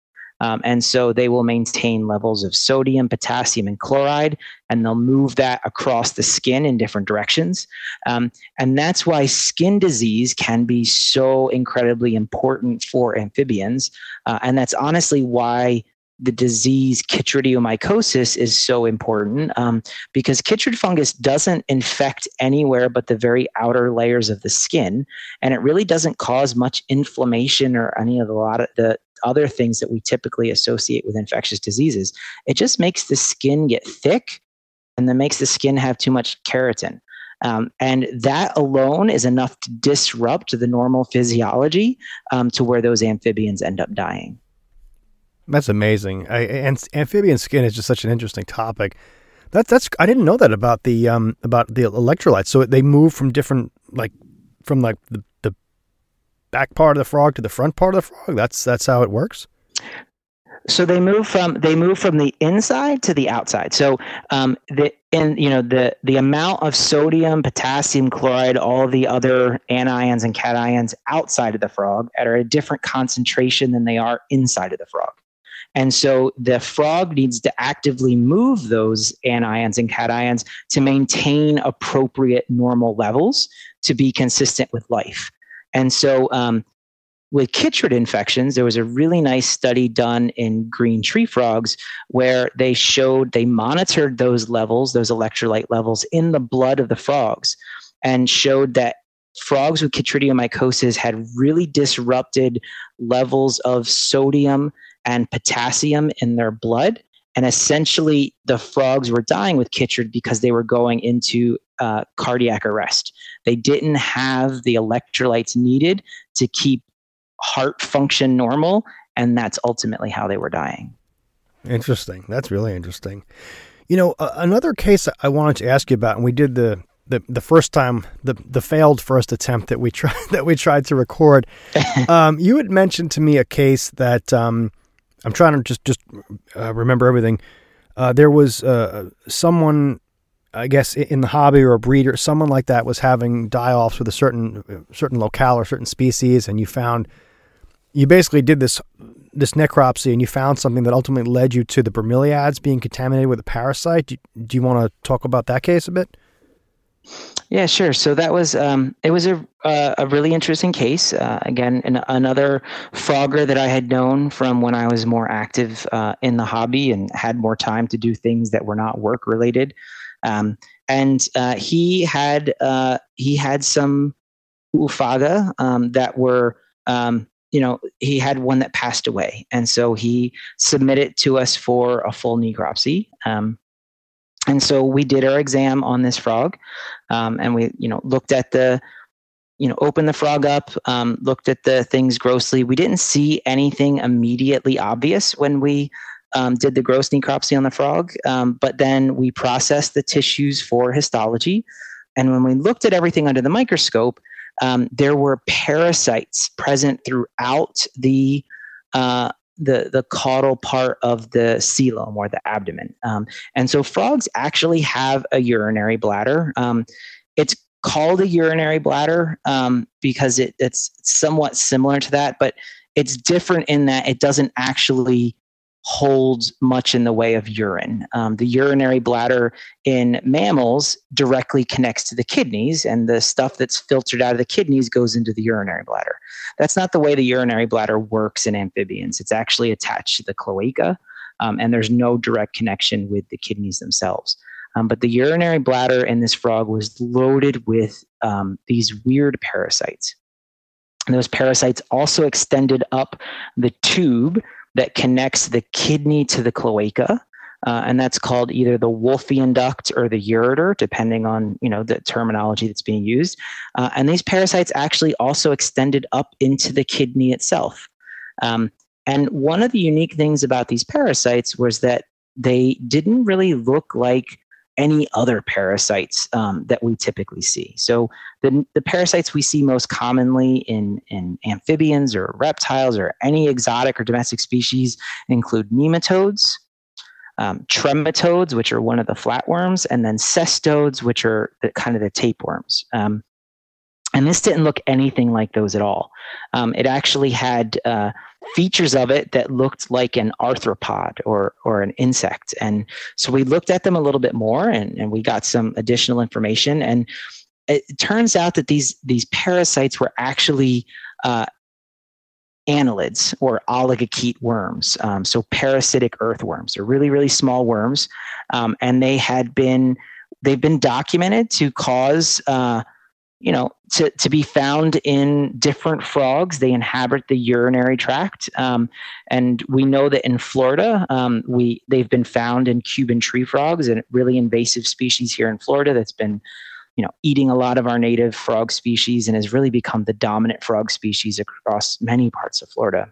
Um, and so they will maintain levels of sodium, potassium, and chloride, and they'll move that across the skin in different directions. Um, and that's why skin disease can be so incredibly important for amphibians. Uh, and that's honestly why the disease chytridiomycosis is so important um, because chytrid fungus doesn't infect anywhere but the very outer layers of the skin, and it really doesn't cause much inflammation or any of the lot of the other things that we typically associate with infectious diseases. It just makes the skin get thick, and then makes the skin have too much keratin. Um, and that alone is enough to disrupt the normal physiology um, to where those amphibians end up dying. That's amazing. I, and amphibian skin is just such an interesting topic. That's that's I didn't know that about the um about the electrolytes. So they move from different like from like the, the back part of the frog to the front part of the frog. That's that's how it works. So they move from they move from the inside to the outside. So um, the in you know the the amount of sodium, potassium chloride, all the other anions and cations outside of the frog are at a different concentration than they are inside of the frog. And so the frog needs to actively move those anions and cations to maintain appropriate normal levels to be consistent with life. And so um, with chytrid infections, there was a really nice study done in green tree frogs where they showed they monitored those levels, those electrolyte levels in the blood of the frogs, and showed that frogs with chytridiomycosis had really disrupted levels of sodium and potassium in their blood. And essentially, the frogs were dying with chytrid because they were going into uh, cardiac arrest. They didn't have the electrolytes needed to keep heart function normal, and that's ultimately how they were dying. Interesting. That's really interesting. You know, uh, another case I wanted to ask you about, and we did the the, the first time the the failed first attempt that we tried that we tried to record. um, you had mentioned to me a case that um, I'm trying to just just uh, remember everything. Uh, there was uh, someone, I guess, in the hobby or a breeder, someone like that was having die-offs with a certain certain locale or certain species, and you found you basically did this this necropsy and you found something that ultimately led you to the bromeliads being contaminated with a parasite. Do, do you want to talk about that case a bit? Yeah, sure. So that was um, it was a uh, a really interesting case. Uh, again, an, another frogger that I had known from when I was more active uh, in the hobby and had more time to do things that were not work related. Um, and uh, he had uh, he had some Oophaga um, that were um, you know he had one that passed away, and so he submitted to us for a full necropsy. Um, and so we did our exam on this frog, um, and we you know looked at the you know opened the frog up um, looked at the things grossly we didn't see anything immediately obvious when we um, did the gross necropsy on the frog, um, but then we processed the tissues for histology. And when we looked at everything under the microscope, um, there were parasites present throughout the uh, the the caudal part of the coelom or the abdomen. Um, and so frogs actually have a urinary bladder. Um, it's called a urinary bladder um, because it, it's somewhat similar to that, but it's different in that it doesn't actually holds much in the way of urine. Um, the urinary bladder in mammals directly connects to the kidneys, and the stuff that's filtered out of the kidneys goes into the urinary bladder. That's not the way the urinary bladder works in amphibians. It's actually attached to the cloaca, um, and there's no direct connection with the kidneys themselves. Um, but the urinary bladder in this frog was loaded with um, these weird parasites. And those parasites also extended up the tube that connects the kidney to the cloaca. Uh, and that's called either the Wolffian duct or the ureter, depending on you know the terminology that's being used. Uh, and these parasites actually also extended up into the kidney itself. Um, and one of the unique things about these parasites was that they didn't really look like any other parasites um, that we typically see. So the, the parasites we see most commonly in, in amphibians or reptiles or any exotic or domestic species include nematodes, um, trematodes, which are one of the flatworms, and then cestodes, which are the, kind of the tapeworms. Um, and this didn't look anything like those at all. Um, it actually had uh, features of it that looked like an arthropod or or an insect. And so we looked at them a little bit more and, and we got some additional information. And it turns out that these these parasites were actually uh, annelids or oligochaete worms. Um, so parasitic earthworms. They're really, really small worms. Um, and they had been they've been documented to cause uh, you know, to, to be found in different frogs. They inhabit the urinary tract, um, and we know that in Florida, um, we they've been found in Cuban tree frogs, a really invasive species here in Florida that's been, you know, eating a lot of our native frog species and has really become the dominant frog species across many parts of Florida.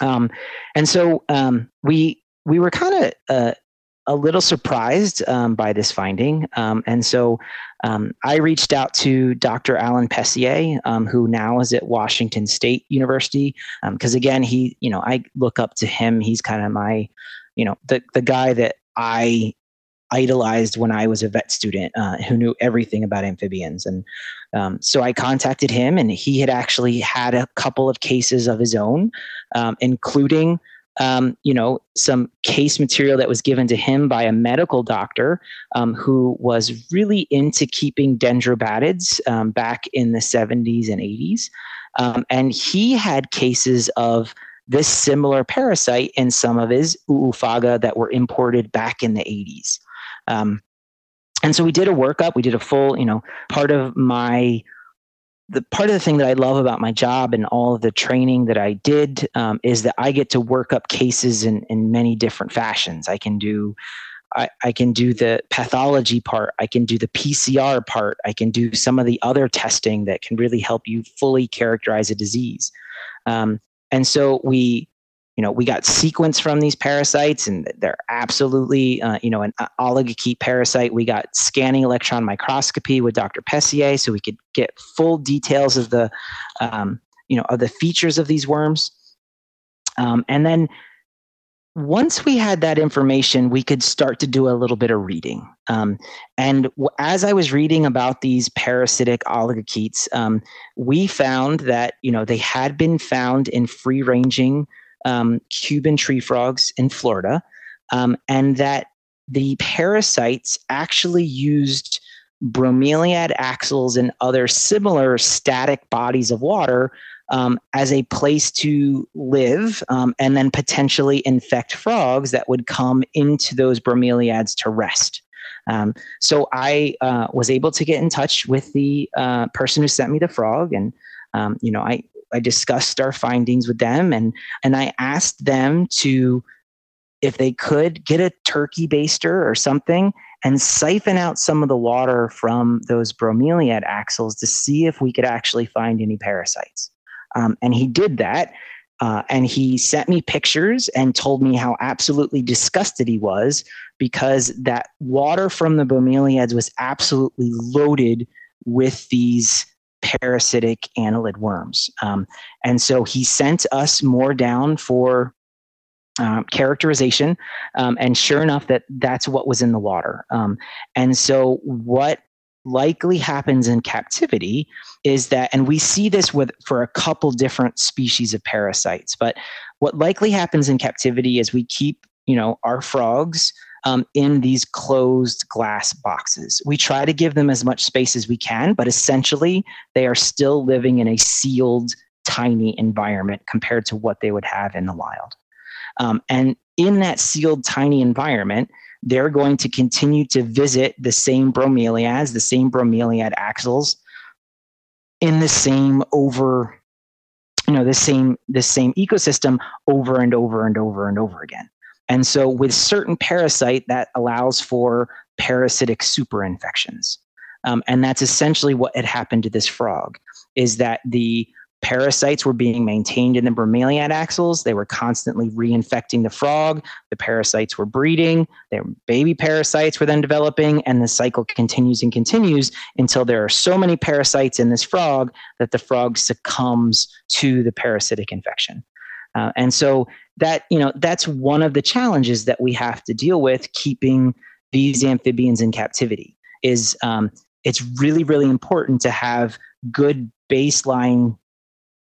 Um, and so um, we we were kind of uh, a little surprised um, by this finding. Um, and so um, I reached out to Dr. Alan Pessier, um, who now is at Washington State University. Because um, again, he, you know, I look up to him. He's kind of my, you know, the, the guy that I idolized when I was a vet student uh, who knew everything about amphibians. And um, so I contacted him, and he had actually had a couple of cases of his own, um, including um, you know, some case material that was given to him by a medical doctor um, who was really into keeping dendrobatids um, back in the 70s and 80s. Um, and he had cases of this similar parasite in some of his Oophaga that were imported back in the 80s. Um, and so we did a workup. We did a full, you know, part of my the part of the thing that I love about my job and all of the training that I did um, is that I get to work up cases in, in many different fashions. I can do I, I, can do the pathology part. I can do the PCR part. I can do some of the other testing that can really help you fully characterize a disease. Um, and so we you know, we got sequence from these parasites, and they're absolutely, uh, you know, an oligochaete parasite. We got scanning electron microscopy with Dr. Pessier, so we could get full details of the, um, you know, of the features of these worms. Um, and then once we had that information, we could start to do a little bit of reading. Um, and w- as I was reading about these parasitic oligochaetes, um, we found that you know they had been found in free ranging um, Cuban tree frogs in Florida, um, and that the parasites actually used bromeliad axils and other similar static bodies of water um, as a place to live um, and then potentially infect frogs that would come into those bromeliads to rest. Um, so I uh, was able to get in touch with the uh, person who sent me the frog, and um, you know, I I discussed our findings with them, and and I asked them to, if they could, get a turkey baster or something and siphon out some of the water from those bromeliad axils to see if we could actually find any parasites. Um, and he did that. Uh, and he sent me pictures and told me how absolutely disgusted he was because that water from the bromeliads was absolutely loaded with these parasitic annelid worms. Um, and so he sent us more down for um, characterization. Um, and sure enough, that that's what was in the water. Um, and so what likely happens in captivity is that, and we see this with for a couple different species of parasites, but what likely happens in captivity is we keep, you know, our frogs um, in these closed glass boxes. We try to give them as much space as we can, but essentially they are still living in a sealed, tiny environment compared to what they would have in the wild. Um, and in that sealed, tiny environment, they're going to continue to visit the same bromeliads, the same bromeliad axils in the same over you know the same the same ecosystem over and over and over and over again and so with certain parasite that allows for parasitic superinfections um, and that's essentially what had happened to this frog is that the Parasites were being maintained in the bromeliad axils. They were constantly reinfecting the frog. The parasites were breeding. Their baby parasites were then developing, and the cycle continues and continues until there are so many parasites in this frog that the frog succumbs to the parasitic infection. Uh, and so that you know that's one of the challenges that we have to deal with keeping these amphibians in captivity. Is um, it's really really important to have good baseline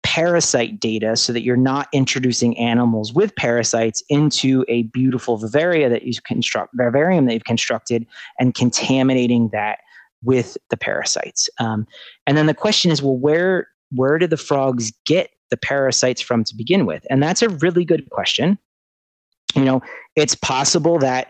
parasite data so that you're not introducing animals with parasites into a beautiful vivaria that you construct vivarium that you've constructed and contaminating that with the parasites um, and then the question is well where where do the frogs get the parasites from to begin with? And that's a really good question. You know it's possible that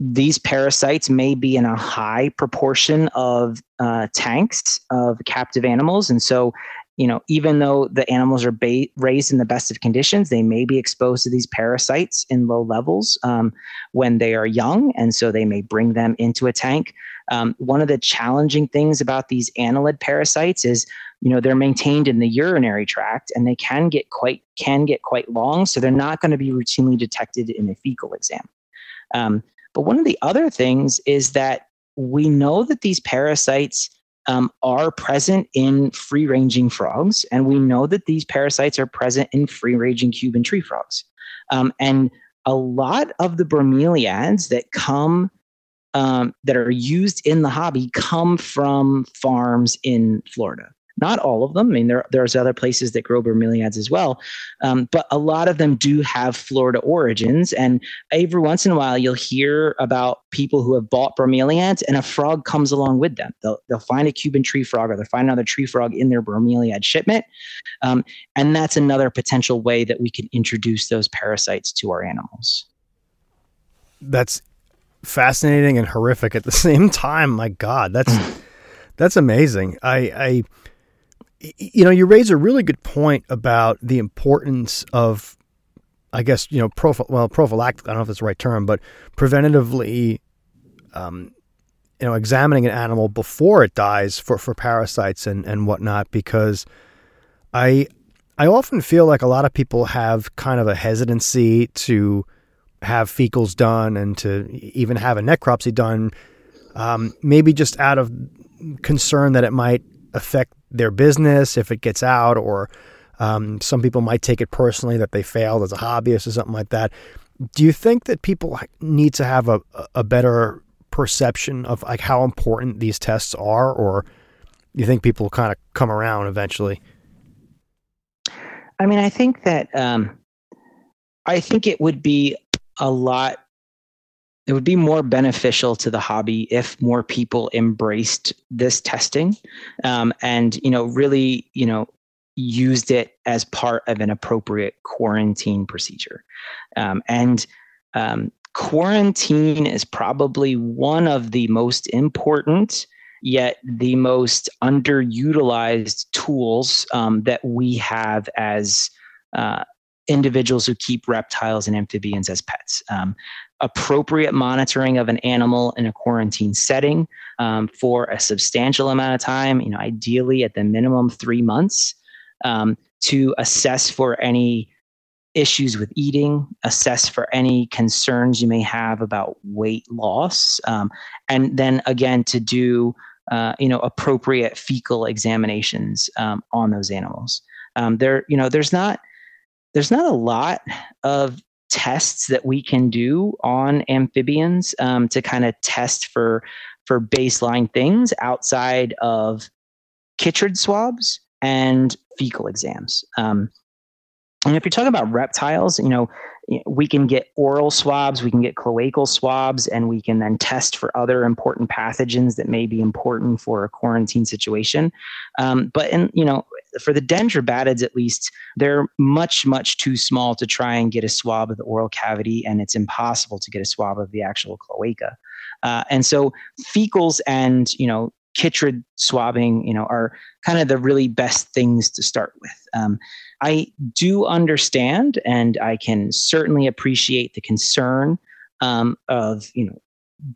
these parasites may be in a high proportion of uh, tanks of captive animals. And so you know, even though the animals are ba- raised in the best of conditions, they may be exposed to these parasites in low levels um, when they are young, and so they may bring them into a tank. Um, one of the challenging things about these annelid parasites is, you know, they're maintained in the urinary tract, and they can get quite can get quite long, so they're not going to be routinely detected in a fecal exam. Um, but one of the other things is that we know that these parasites um, are present in free ranging frogs, and we know that these parasites are present in free ranging Cuban tree frogs. Um, and a lot of the bromeliads that come um, that are used in the hobby come from farms in Florida. Not all of them. I mean, there, there's other places that grow bromeliads as well, um, but a lot of them do have Florida origins. And every once in a while, you'll hear about people who have bought bromeliads, and a frog comes along with them. They'll, they'll find a Cuban tree frog, or they'll find another tree frog in their bromeliad shipment, um, and that's another potential way that we can introduce those parasites to our animals. That's fascinating and horrific at the same time. My God, that's that's amazing. I, I you know, you raise a really good point about the importance of, I guess, you know, prophy- well, prophylactic. I don't know if that's the right term, but preventatively, um, you know, examining an animal before it dies for, for parasites and, and whatnot, because I, I often feel like a lot of people have kind of a hesitancy to have fecals done and to even have a necropsy done, um, maybe just out of concern that it might affect their business if it gets out, or um, some people might take it personally that they failed as a hobbyist or something like that. Do you think that people need to have a, a better perception of like how important these tests are, or you think people kind of come around eventually? I mean, I think that um, I think it would be a lot it would be more beneficial to the hobby if more people embraced this testing um, and you know really you know used it as part of an appropriate quarantine procedure. Um, and um, quarantine is probably one of the most important yet the most underutilized tools um, that we have as uh, individuals who keep reptiles and amphibians as pets. Um, appropriate monitoring of an animal in a quarantine setting um, for a substantial amount of time, you know, ideally at the minimum three months, um, to assess for any issues with eating, assess for any concerns you may have about weight loss, um, and then again to do uh, you know appropriate fecal examinations um, on those animals. Um, there, you know, there's not there's not a lot of tests that we can do on amphibians um, to kind of test for for baseline things outside of chytrid swabs and fecal exams. Um, and if you're talking about reptiles, you know, we can get oral swabs, we can get cloacal swabs, and we can then test for other important pathogens that may be important for a quarantine situation. Um, but in you know, for the dendrobatids at least, they're much much too small to try and get a swab of the oral cavity, and it's impossible to get a swab of the actual cloaca. Uh, and so fecals and you know chytrid swabbing, you know, are kind of the really best things to start with. Um, I do understand, and I can certainly appreciate the concern um, of you know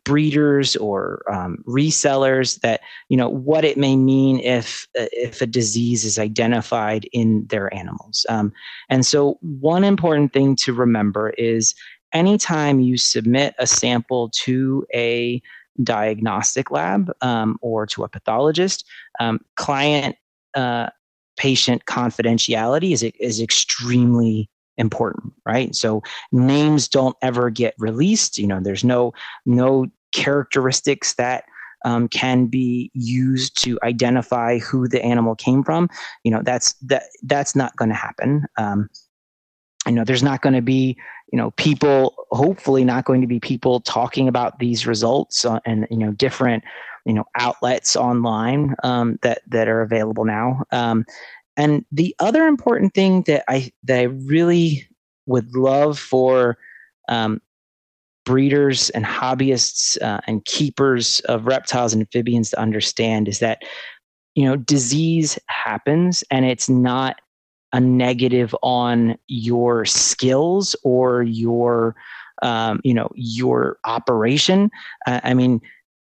breeders or um, resellers that you know what it may mean if uh, if a disease is identified in their animals. Um, and so one important thing to remember is anytime you submit a sample to a diagnostic lab um, or to a pathologist um, client uh, patient confidentiality is is extremely important right? So names don't ever get released you know there's no no characteristics that um, can be used to identify who the animal came from. You know that's that that's not going to happen. Um, you know there's not going to be you know people hopefully not going to be people talking about these results uh, and you know different you know outlets online um, that that are available now. Um, and the other important thing that I that I really would love for um, breeders and hobbyists uh, and keepers of reptiles and amphibians to understand is that you know disease happens and it's not a negative on your skills or your um, you know your operation uh, i mean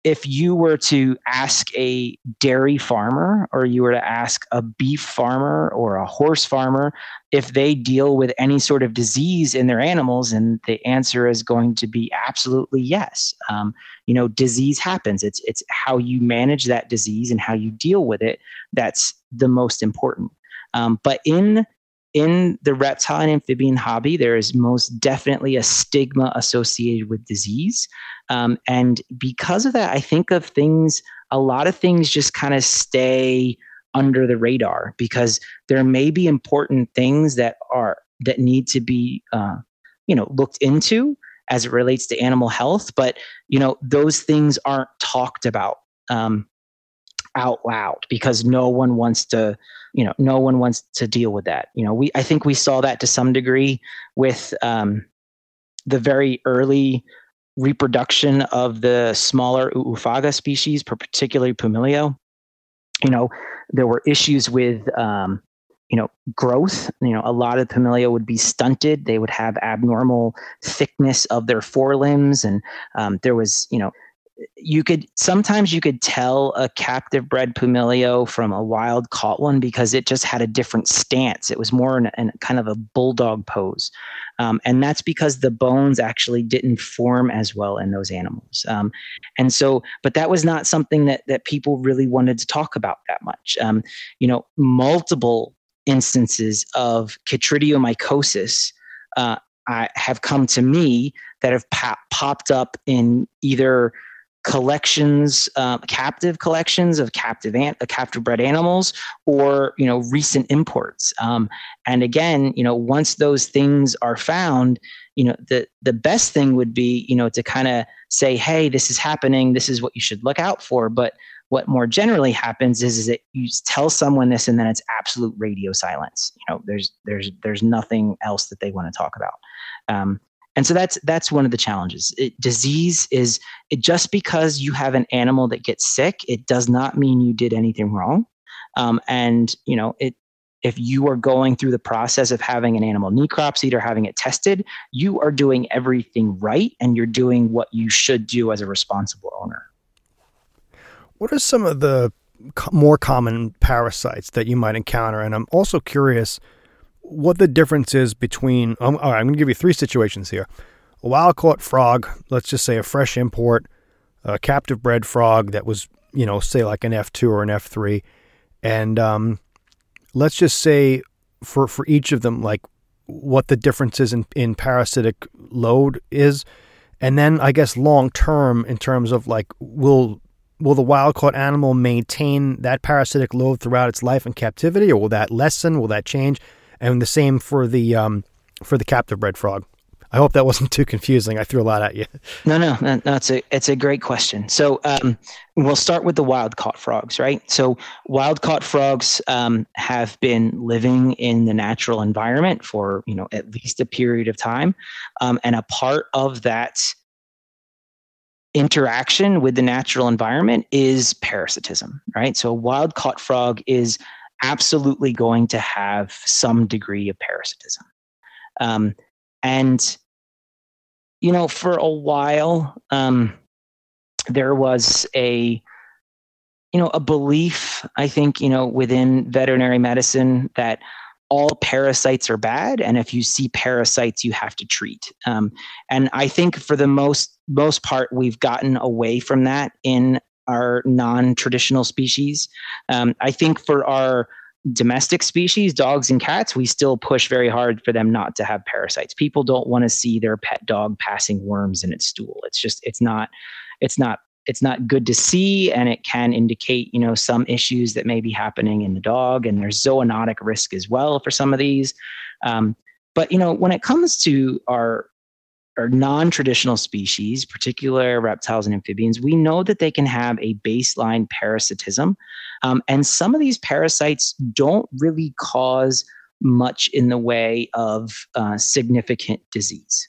if you were to ask a dairy farmer or you were to ask a beef farmer or a horse farmer if they deal with any sort of disease in their animals and the answer is going to be absolutely yes. Um, you know disease happens. It's it's how you manage that disease and how you deal with it that's the most important. Um, but in in the reptile and amphibian hobby, there is most definitely a stigma associated with disease. Um, and because of that, I think of things, a lot of things just kind of stay under the radar because there may be important things that are that need to be uh, you know looked into as it relates to animal health but you know those things aren't talked about um, out loud because no one wants to you know no one wants to deal with that. You know we i think we saw that to some degree with um, the very early reproduction of the smaller Oophaga species particularly pumilio. You know there were issues with um, you know growth. You know a lot of pumilio would be stunted. They would have abnormal thickness of their forelimbs and um, there was you know you could sometimes you could tell a captive bred pumilio from a wild caught one because it just had a different stance. It was more in, in kind of a bulldog pose. Um, and that's because the bones actually didn't form as well in those animals. Um, and so but that was not something that that people really wanted to talk about that much. Um, you know multiple instances of chytridiomycosis uh, have come to me that have pop- popped up in either collections, uh, captive collections of captive ant, uh, captive bred animals, or you know recent imports. Um, and again, you know, once those things are found, you know, the the best thing would be you know to kind of say, hey, this is happening. This is what you should look out for. But what more generally happens is, is that you tell someone this and then it's absolute radio silence. You know, there's there's there's nothing else that they want to talk about. Um, and so that's that's one of the challenges. It, disease is it, just because you have an animal that gets sick, it does not mean you did anything wrong. Um, and you know, it if you are going through the process of having an animal necropsy or having it tested, you are doing everything right and you're doing what you should do as a responsible owner. What are some of the more common parasites that you might encounter? And I'm also curious what the difference is between. Um, all right, I'm going to give you three situations here: a wild caught frog, let's just say a fresh import, a captive bred frog that was, you know, say like an F2 or an F3, and um, let's just say for for each of them, like what the differences in, in parasitic load is, and then I guess long term in terms of like will will the wild caught animal maintain that parasitic load throughout its life in captivity, or will that lessen? Will that change? And the same for the um, for the captive bred frog. I hope that wasn't too confusing. I threw a lot at you. No, no, that's no a it's a great question. So um, we'll start with the wild caught frogs, right? So wild caught frogs um, have been living in the natural environment for you know at least a period of time, um, and a part of that interaction with the natural environment is parasitism, right? So a wild caught frog is absolutely going to have some degree of parasitism. Um, and, you know, for a while, um, there was a, you know, a belief, I think, you know, within veterinary medicine that all parasites are bad and if you see parasites you have to treat um, and i think for the most most part we've gotten away from that in our non-traditional species. Um, i think for our domestic species dogs and cats we still push very hard for them not to have parasites. People don't want to see their pet dog passing worms in its stool. It's just it's not it's not it's not good to see and it can indicate you know some issues that may be happening in the dog and there's zoonotic risk as well for some of these. Um, but you know when it comes to our our non-traditional species particular reptiles and amphibians we know that they can have a baseline parasitism um, and some of these parasites don't really cause much in the way of uh, significant disease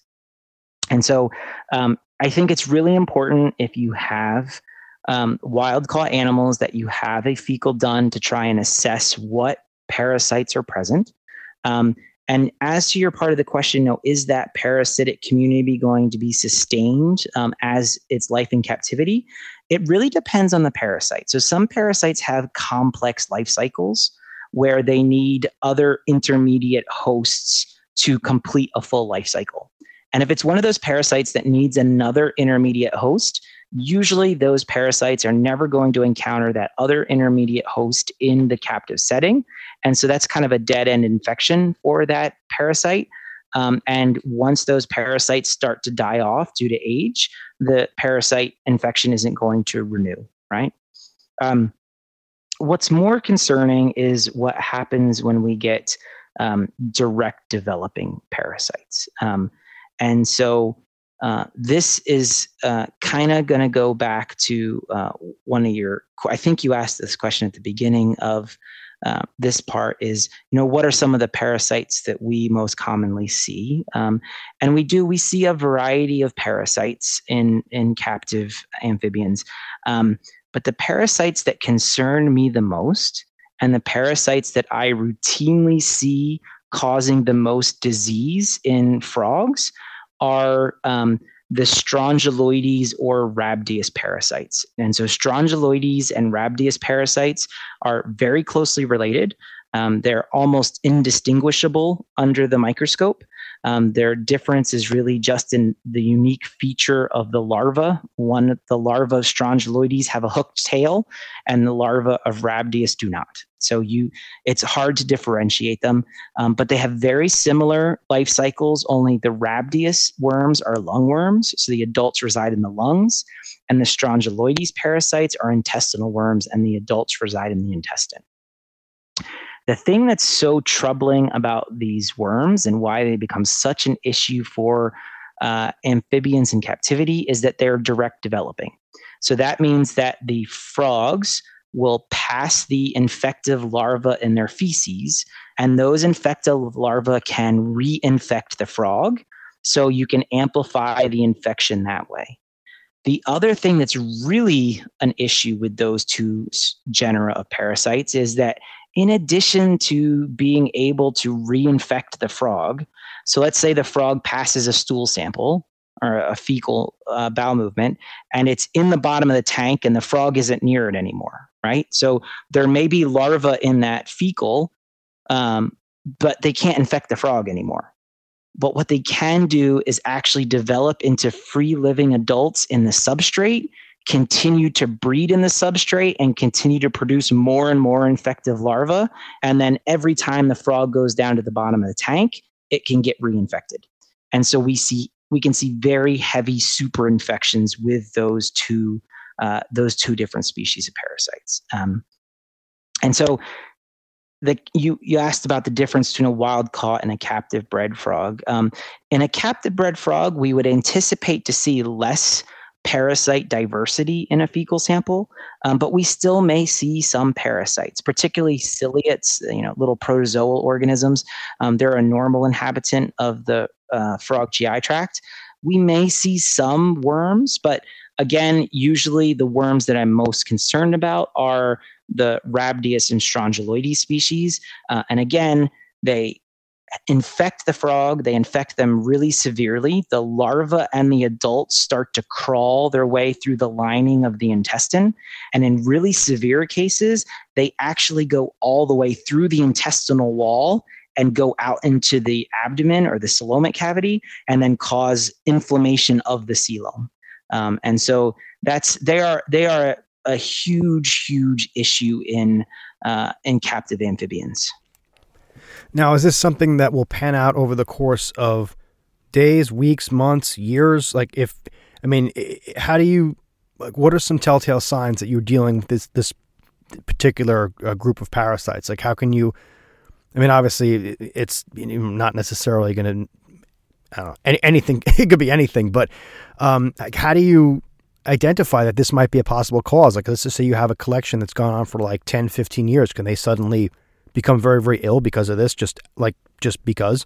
and so um, I think it's really important if you have um, wild caught animals that you have a fecal done to try and assess what parasites are present. Um, and as to your part of the question, no, is that parasitic community going to be sustained um, as its life in captivity? It really depends on the parasite. So some parasites have complex life cycles where they need other intermediate hosts to complete a full life cycle. And if it's one of those parasites that needs another intermediate host, usually those parasites are never going to encounter that other intermediate host in the captive setting. And so that's kind of a dead end infection for that parasite. Um, and once those parasites start to die off due to age, the parasite infection isn't going to renew, right? Um, what's more concerning is what happens when we get um, direct developing parasites. Um, and so uh, this is uh, kind of going to go back to uh, one of your, I think you asked this question at the beginning of uh, this part is, you know, what are some of the parasites that we most commonly see? Um, and we do, we see a variety of parasites in, in captive amphibians. Um, but the parasites that concern me the most and the parasites that I routinely see causing the most disease in frogs are um, the strongyloides or rhabdias parasites. And so strongyloides and rhabdias parasites are very closely related. Um, they're almost indistinguishable under the microscope. Um, their difference is really just in the unique feature of the larva. One, the larva of strongyloides have a hooked tail, and the larva of rhabdias do not. So you, it's hard to differentiate them, um, but they have very similar life cycles. Only the rhabdias worms are lung worms, so the adults reside in the lungs, and the strongyloides parasites are intestinal worms, and the adults reside in the intestine. The thing that's so troubling about these worms and why they become such an issue for uh, amphibians in captivity is that they're direct developing. So that means that the frogs will pass the infective larva in their feces, and those infective larvae can reinfect the frog. so you can amplify the infection that way. The other thing that's really an issue with those two genera of parasites is that in addition to being able to reinfect the frog, so let's say the frog passes a stool sample or a fecal uh, bowel movement and it's in the bottom of the tank and the frog isn't near it anymore, right? So there may be larvae in that fecal, um, but they can't infect the frog anymore. But what they can do is actually develop into free living adults in the substrate, continue to breed in the substrate, and continue to produce more and more infective larvae. And then every time the frog goes down to the bottom of the tank, it can get reinfected. And so we see we can see very heavy super infections with those two uh, those two different species of parasites. Um, and so the, you you asked about the difference between a wild caught and a captive bred frog. Um, in a captive bred frog, we would anticipate to see less parasite diversity in a fecal sample, um, but we still may see some parasites, particularly ciliates, you know, little protozoal organisms. Um, they're a normal inhabitant of the uh, frog GI tract. We may see some worms, but again, usually the worms that I'm most concerned about are the Rhabdias and Strongyloides species. Uh, and again, they infect the frog, they infect them really severely. The larva and the adults start to crawl their way through the lining of the intestine. And in really severe cases, they actually go all the way through the intestinal wall and go out into the abdomen or the coelomic cavity and then cause inflammation of the coelom. Um, and so that's they are they are a huge, huge issue in uh, in captive amphibians. Now, is this something that will pan out over the course of days, weeks, months, years? Like, if I mean, how do you like? What are some telltale signs that you're dealing with this this particular uh, group of parasites? Like, how can you? I mean, obviously, it's not necessarily going to. I don't know any, anything. It could be anything, but um, like, how do you identify that this might be a possible cause? Like, let's just say you have a collection that's gone on for like 10, 15 years. Can they suddenly become very, very ill because of this? Just like, just because?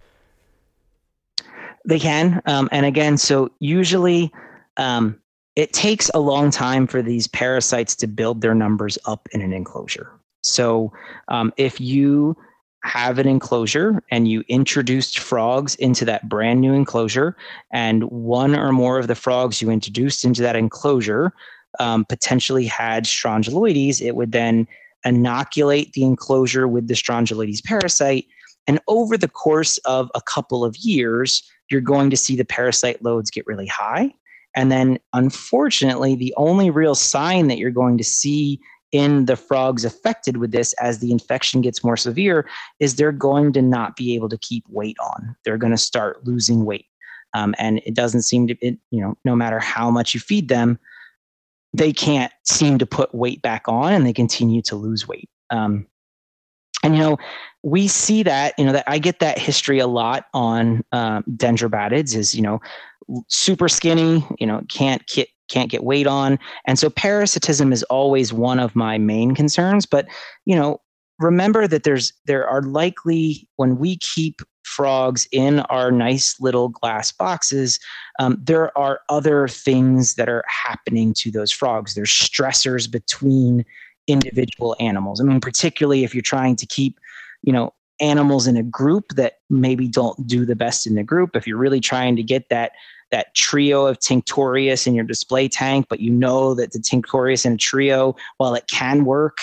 They can. Um, and again, so usually um, it takes a long time for these parasites to build their numbers up in an enclosure. So um, if you have an enclosure and you introduced frogs into that brand new enclosure, and one or more of the frogs you introduced into that enclosure um, potentially had strongyloides, it would then inoculate the enclosure with the strongyloides parasite. And over the course of a couple of years, you're going to see the parasite loads get really high. And then, unfortunately, the only real sign that you're going to see in the frogs affected with this as the infection gets more severe is they're going to not be able to keep weight on. They're going to start losing weight. Um, and it doesn't seem to, it, you know, no matter how much you feed them, they can't seem to put weight back on and they continue to lose weight. Um, and, you know, we see that, you know, that I get that history a lot on um, dendrobatids is, you know, super skinny, you know, can't get can't get weight on. And so parasitism is always one of my main concerns. But, you know, remember that there's there are likely when we keep frogs in our nice little glass boxes, um, there are other things that are happening to those frogs. There's stressors between individual animals. I mean, particularly if you're trying to keep, you know, animals in a group that maybe don't do the best in the group. If you're really trying to get that that trio of Tinctorius in your display tank, but you know that the Tinctorius in a trio, while it can work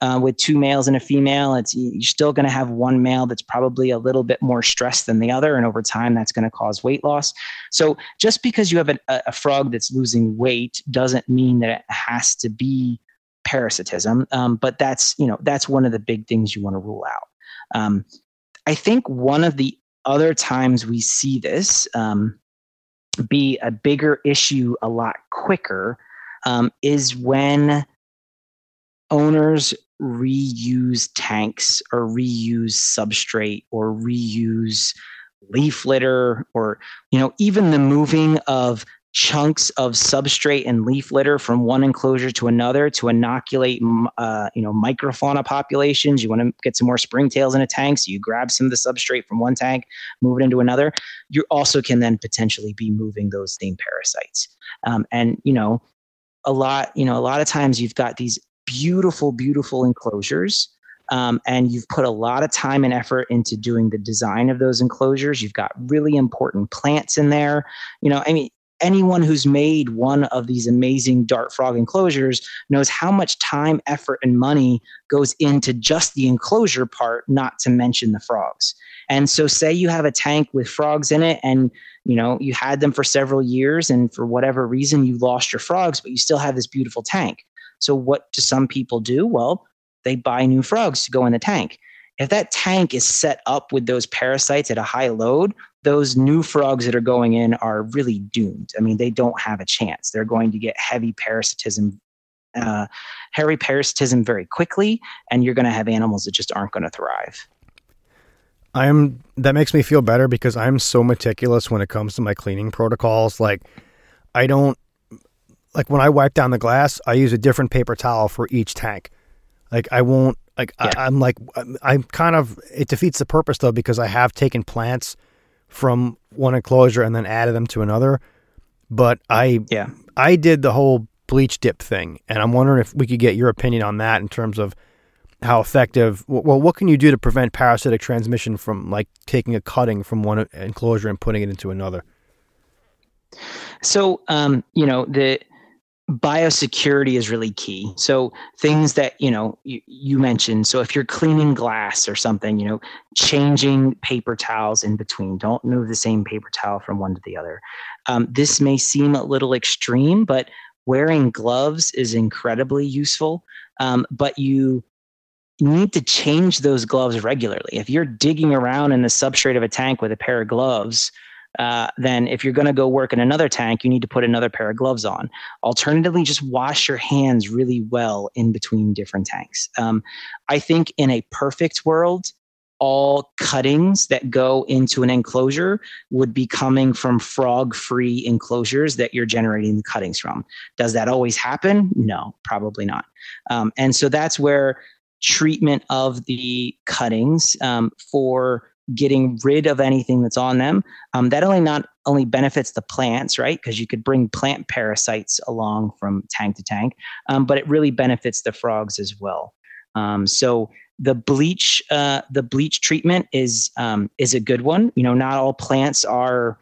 uh, with two males and a female, it's you're still going to have one male that's probably a little bit more stressed than the other, and over time that's going to cause weight loss. So just because you have a, a frog that's losing weight doesn't mean that it has to be parasitism. Um, but that's you know that's one of the big things you want to rule out. Um, I think one of the other times we see this, um, be a bigger issue a lot quicker um, is when owners reuse tanks or reuse substrate or reuse leaf litter or you know even the moving of chunks of substrate and leaf litter from one enclosure to another to inoculate uh, you know microfauna populations. You want to get some more springtails in a tank so you grab some of the substrate from one tank move it into another. You also can then potentially be moving those same parasites. Um, and you know a lot you know a lot of times you've got these beautiful beautiful enclosures um, and you've put a lot of time and effort into doing the design of those enclosures. You've got really important plants in there. You know, I mean, anyone who's made one of these amazing dart frog enclosures knows how much time, effort, and money goes into just the enclosure part, not to mention the frogs. And so, say you have a tank with frogs in it, and you know you had them for several years, and for whatever reason you lost your frogs, but you still have this beautiful tank. So, what do some people do? Well, they buy new frogs to go in the tank. If that tank is set up with those parasites at a high load, those new frogs that are going in are really doomed. I mean, they don't have a chance. They're going to get heavy parasitism, uh, heavy parasitism very quickly, and you're going to have animals that just aren't going to thrive. I'm that makes me feel better because I'm so meticulous when it comes to my cleaning protocols. Like, I don't like when I wipe down the glass, I use a different paper towel for each tank. Like, I won't like yeah. I, am like I'm kind of it defeats the purpose though because I have taken plants from one enclosure and then added them to another. But I yeah I did the whole bleach dip thing, and I'm wondering if we could get your opinion on that in terms of how effective. Well, what can you do to prevent parasitic transmission from like taking a cutting from one enclosure and putting it into another? So, um, you know, the biosecurity is really key. So things that you know you, you, mentioned. So if you're cleaning glass or something, you know, changing paper towels in between. Don't move the same paper towel from one to the other. Um, this may seem a little extreme, but wearing gloves is incredibly useful. Um, but you need to change those gloves regularly. If you're digging around in the substrate of a tank with a pair of gloves uh, then if you're going to go work in another tank, you need to put another pair of gloves on. Alternatively, just wash your hands really well in between different tanks. Um, I think in a perfect world, all cuttings that go into an enclosure would be coming from frog free enclosures that you're generating the cuttings from. Does that always happen? No, probably not. Um, and so that's where treatment of the cuttings um, for getting rid of anything that's on them. Um, that only not only benefits the plants, right? Because you could bring plant parasites along from tank to tank, um, but it really benefits the frogs as well. Um, so the bleach, uh, the bleach treatment is um, is a good one. You know, not all plants are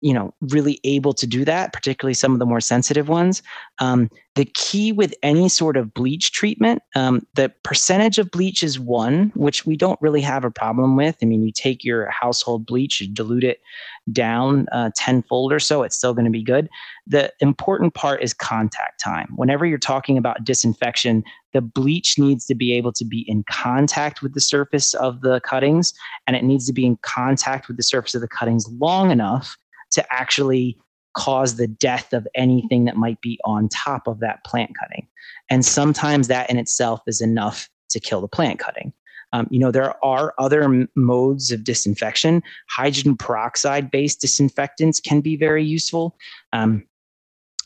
you know really able to do that particularly some of the more sensitive ones. Um, the key with any sort of bleach treatment um, the percentage of bleach is one which we don't really have a problem with. I mean you take your household bleach you dilute it down uh, tenfold or so it's still going to be good. The important part is contact time. Whenever you're talking about disinfection the bleach needs to be able to be in contact with the surface of the cuttings and it needs to be in contact with the surface of the cuttings long enough to actually cause the death of anything that might be on top of that plant cutting. And sometimes that in itself is enough to kill the plant cutting. Um, you know, there are other m- modes of disinfection. Hydrogen peroxide based disinfectants can be very useful. Um,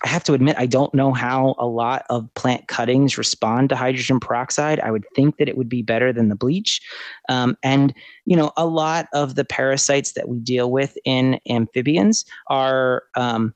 I have to admit, I don't know how a lot of plant cuttings respond to hydrogen peroxide. I would think that it would be better than the bleach. Um, and, you know, a lot of the parasites that we deal with in amphibians are um,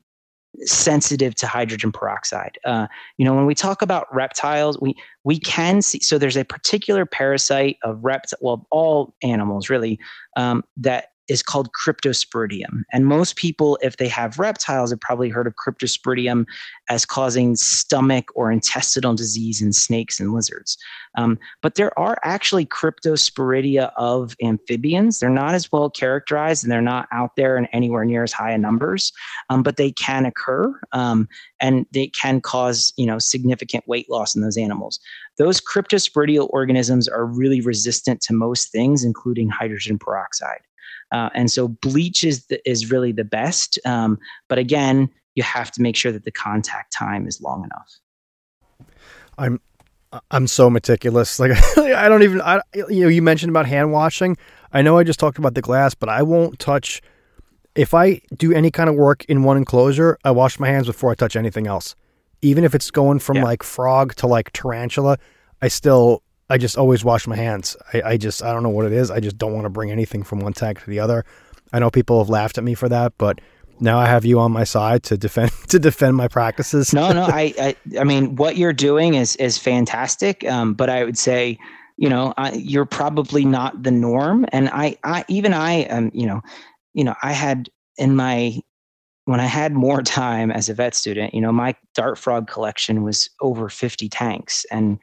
sensitive to hydrogen peroxide. Uh, you know, when we talk about reptiles, we we can see. So there's a particular parasite of rept, well, all animals really, um, that is called cryptosporidium. And most people, if they have reptiles, have probably heard of cryptosporidium as causing stomach or intestinal disease in snakes and lizards. Um, but there are actually cryptosporidia of amphibians. They're not as well characterized and they're not out there in anywhere near as high in numbers, um, but they can occur um, and they can cause you know significant weight loss in those animals. Those cryptosporidial organisms are really resistant to most things, including hydrogen peroxide. Uh, and so bleach is the, is really the best. Um, but again, you have to make sure that the contact time is long enough. I'm I'm so meticulous. Like I don't even I you know you mentioned about hand washing. I know I just talked about the glass, but I won't touch if I do any kind of work in one enclosure, I wash my hands before I touch anything else. Even if it's going from Yeah. like frog to like tarantula, I still I just always wash my hands. I, I just I don't know what it is. I just don't want to bring anything from one tank to the other. I know people have laughed at me for that, but now I have you on my side to defend to defend my practices. no, no. I, I, I mean, what you're doing is is fantastic. Um, but I would say, you know, I, you're probably not the norm. And I, I, even I, um, you know, you know, I had in my when I had more time as a vet student, you know, my dart frog collection was over 50 tanks, and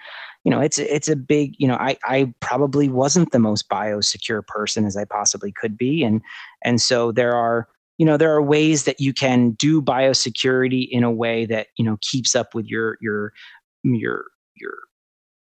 you know, it's it's a big, you know, I I probably wasn't the most biosecure person as I possibly could be, and and so there are you know there are ways that you can do biosecurity in a way that you know keeps up with your your your your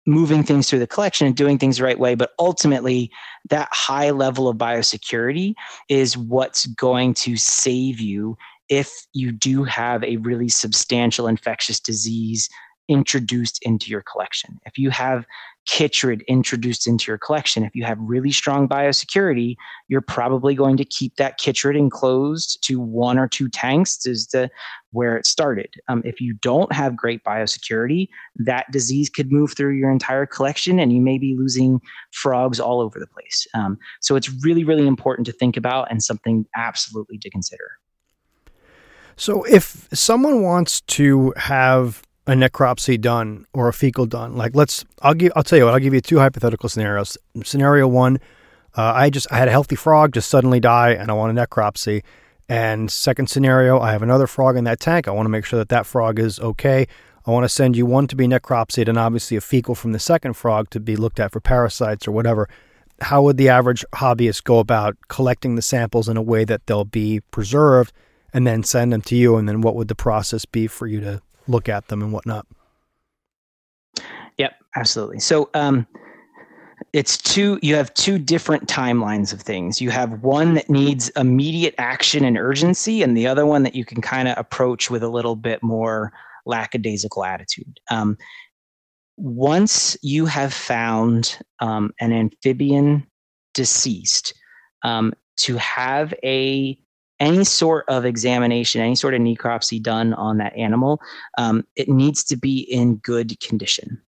moving things through the collection and doing things the right way. But ultimately that high level of biosecurity is what's going to save you if you do have a really substantial infectious disease introduced into your collection if you have chytrid introduced into your collection if you have really strong biosecurity you're probably going to keep that chytrid enclosed to one or two tanks is the where it started. Um, if you don't have great biosecurity, that disease could move through your entire collection, and you may be losing frogs all over the place. Um, so it's really, really important to think about and something absolutely to consider. So if someone wants to have a necropsy done or a fecal done, like let's, I'll give, I'll tell you what, I'll give you two hypothetical scenarios. Scenario one, uh, I just, I had a healthy frog just suddenly die and I want a necropsy. And second scenario, I have another frog in that tank. I want to make sure that that frog is okay. I want to send you one to be necropsied and obviously a fecal from the second frog to be looked at for parasites or whatever. How would the average hobbyist go about collecting the samples in a way that they'll be preserved and then send them to you? And then what would the process be for you to look at them and whatnot? Yep, absolutely. So, um, it's two you have two different timelines of things you have one that needs immediate action and urgency and the other one that you can kind of approach with a little bit more lackadaisical attitude um, once you have found um, an amphibian deceased um, to have a any sort of examination any sort of necropsy done on that animal um, it needs to be in good condition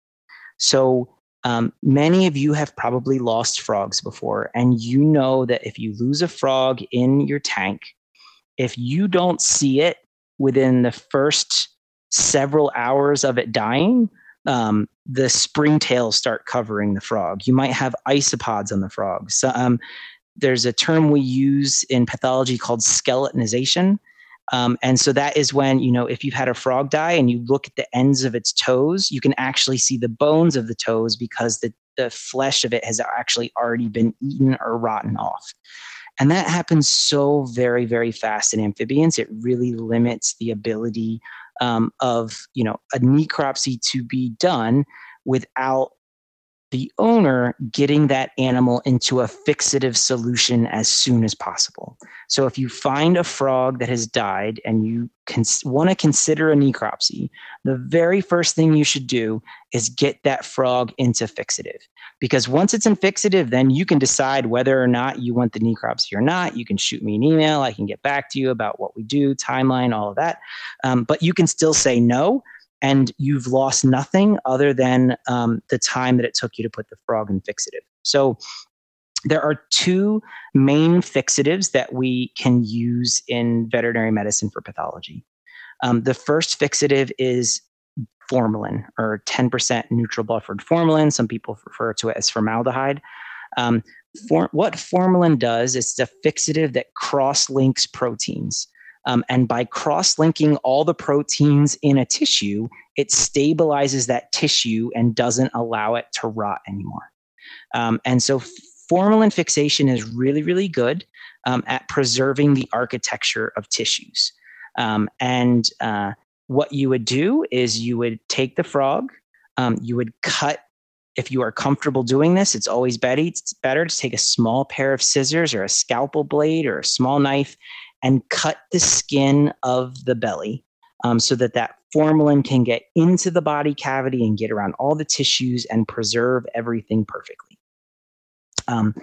so um, many of you have probably lost frogs before, and you know that if you lose a frog in your tank, if you don't see it within the first several hours of it dying, um, the springtails start covering the frog. You might have isopods on the frog. So, um, there's a term we use in pathology called skeletonization. Um, and so that is when, you know, if you've had a frog die and you look at the ends of its toes, you can actually see the bones of the toes because the, the flesh of it has actually already been eaten or rotten off. And that happens so very, very fast in amphibians. It really limits the ability um, of, you know, a necropsy to be done without the owner getting that animal into a fixative solution as soon as possible. So if you find a frog that has died and you cons- want to consider a necropsy, the very first thing you should do is get that frog into fixative. Because once it's in fixative, then you can decide whether or not you want the necropsy or not. You can shoot me an email. I can get back to you about what we do, timeline, all of that. Um, but you can still say no and you've lost nothing other than um, the time that it took you to put the frog in fixative. So there are two main fixatives that we can use in veterinary medicine for pathology. Um, the first fixative is formalin or 10% neutral buffered formalin. Some people refer to it as formaldehyde. Um, for, what formalin does is it's a fixative that cross links proteins. Um, and by cross linking all the proteins in a tissue, it stabilizes that tissue and doesn't allow it to rot anymore. Um, and so, formalin fixation is really, really good um, at preserving the architecture of tissues. Um, and uh, what you would do is you would take the frog, um, you would cut. If you are comfortable doing this, it's always better, to take a small pair of scissors or a scalpel blade or a small knife and cut the skin of the belly um, so that that formalin can get into the body cavity and get around all the tissues and preserve everything perfectly. Um,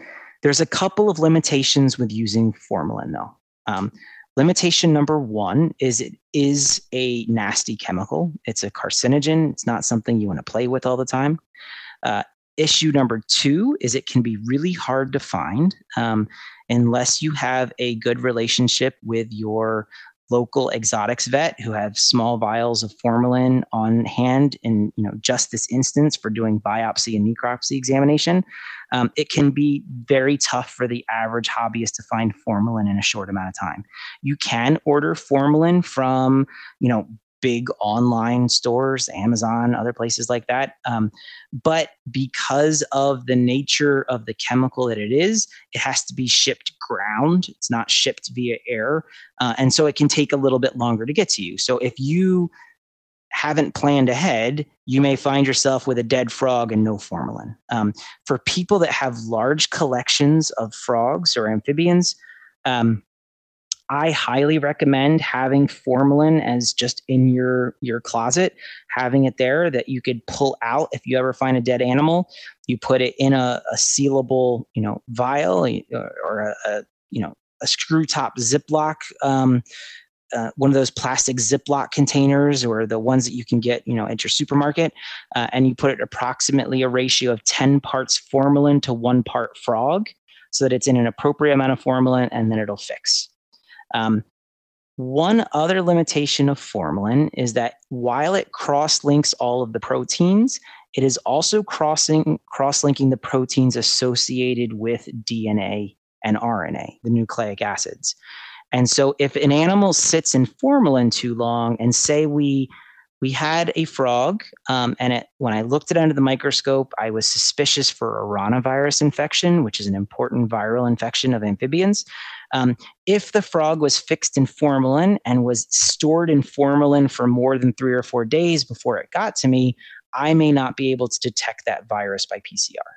there's a couple of limitations with using formalin, though. Um, limitation number one is it is a nasty chemical. It's a carcinogen. It's not something you want to play with all the time. Uh, issue number two is it can be really hard to find um, unless you have a good relationship with your local exotics vet who have small vials of formalin on hand in you know just this instance for doing biopsy and necropsy examination um, it can be very tough for the average hobbyist to find formalin in a short amount of time. You can order formalin from you know big online stores, Amazon, other places like that. Um, but because of the nature of the chemical that it is, it has to be shipped ground. It's not shipped via air. Uh, and so it can take a little bit longer to get to you. So if you haven't planned ahead, you may find yourself with a dead frog and no formalin. Um, for people that have large collections of frogs or amphibians, um, I highly recommend having formalin as just in your your closet, having it there that you could pull out if you ever find a dead animal. You put it in a, a sealable, you know, vial or, a, a, you know a screw top Ziploc. Um, uh, one of those plastic Ziploc containers or the ones that you can get, you know, at your supermarket, uh, and you put it approximately a ratio of 10 parts formalin to one part frog so that it's in an appropriate amount of formalin and then it'll fix. Um, one other limitation of formalin is that while it cross links all of the proteins, it is also crossing cross linking the proteins associated with DNA and RNA, the nucleic acids. And so if an animal sits in formalin too long and say we we had a frog, um, and it, when I looked it under the microscope, I was suspicious for a ranavirus infection, which is an important viral infection of amphibians. Um, if the frog was fixed in formalin and was stored in formalin for more than three or four days before it got to me, I may not be able to detect that virus by PCR.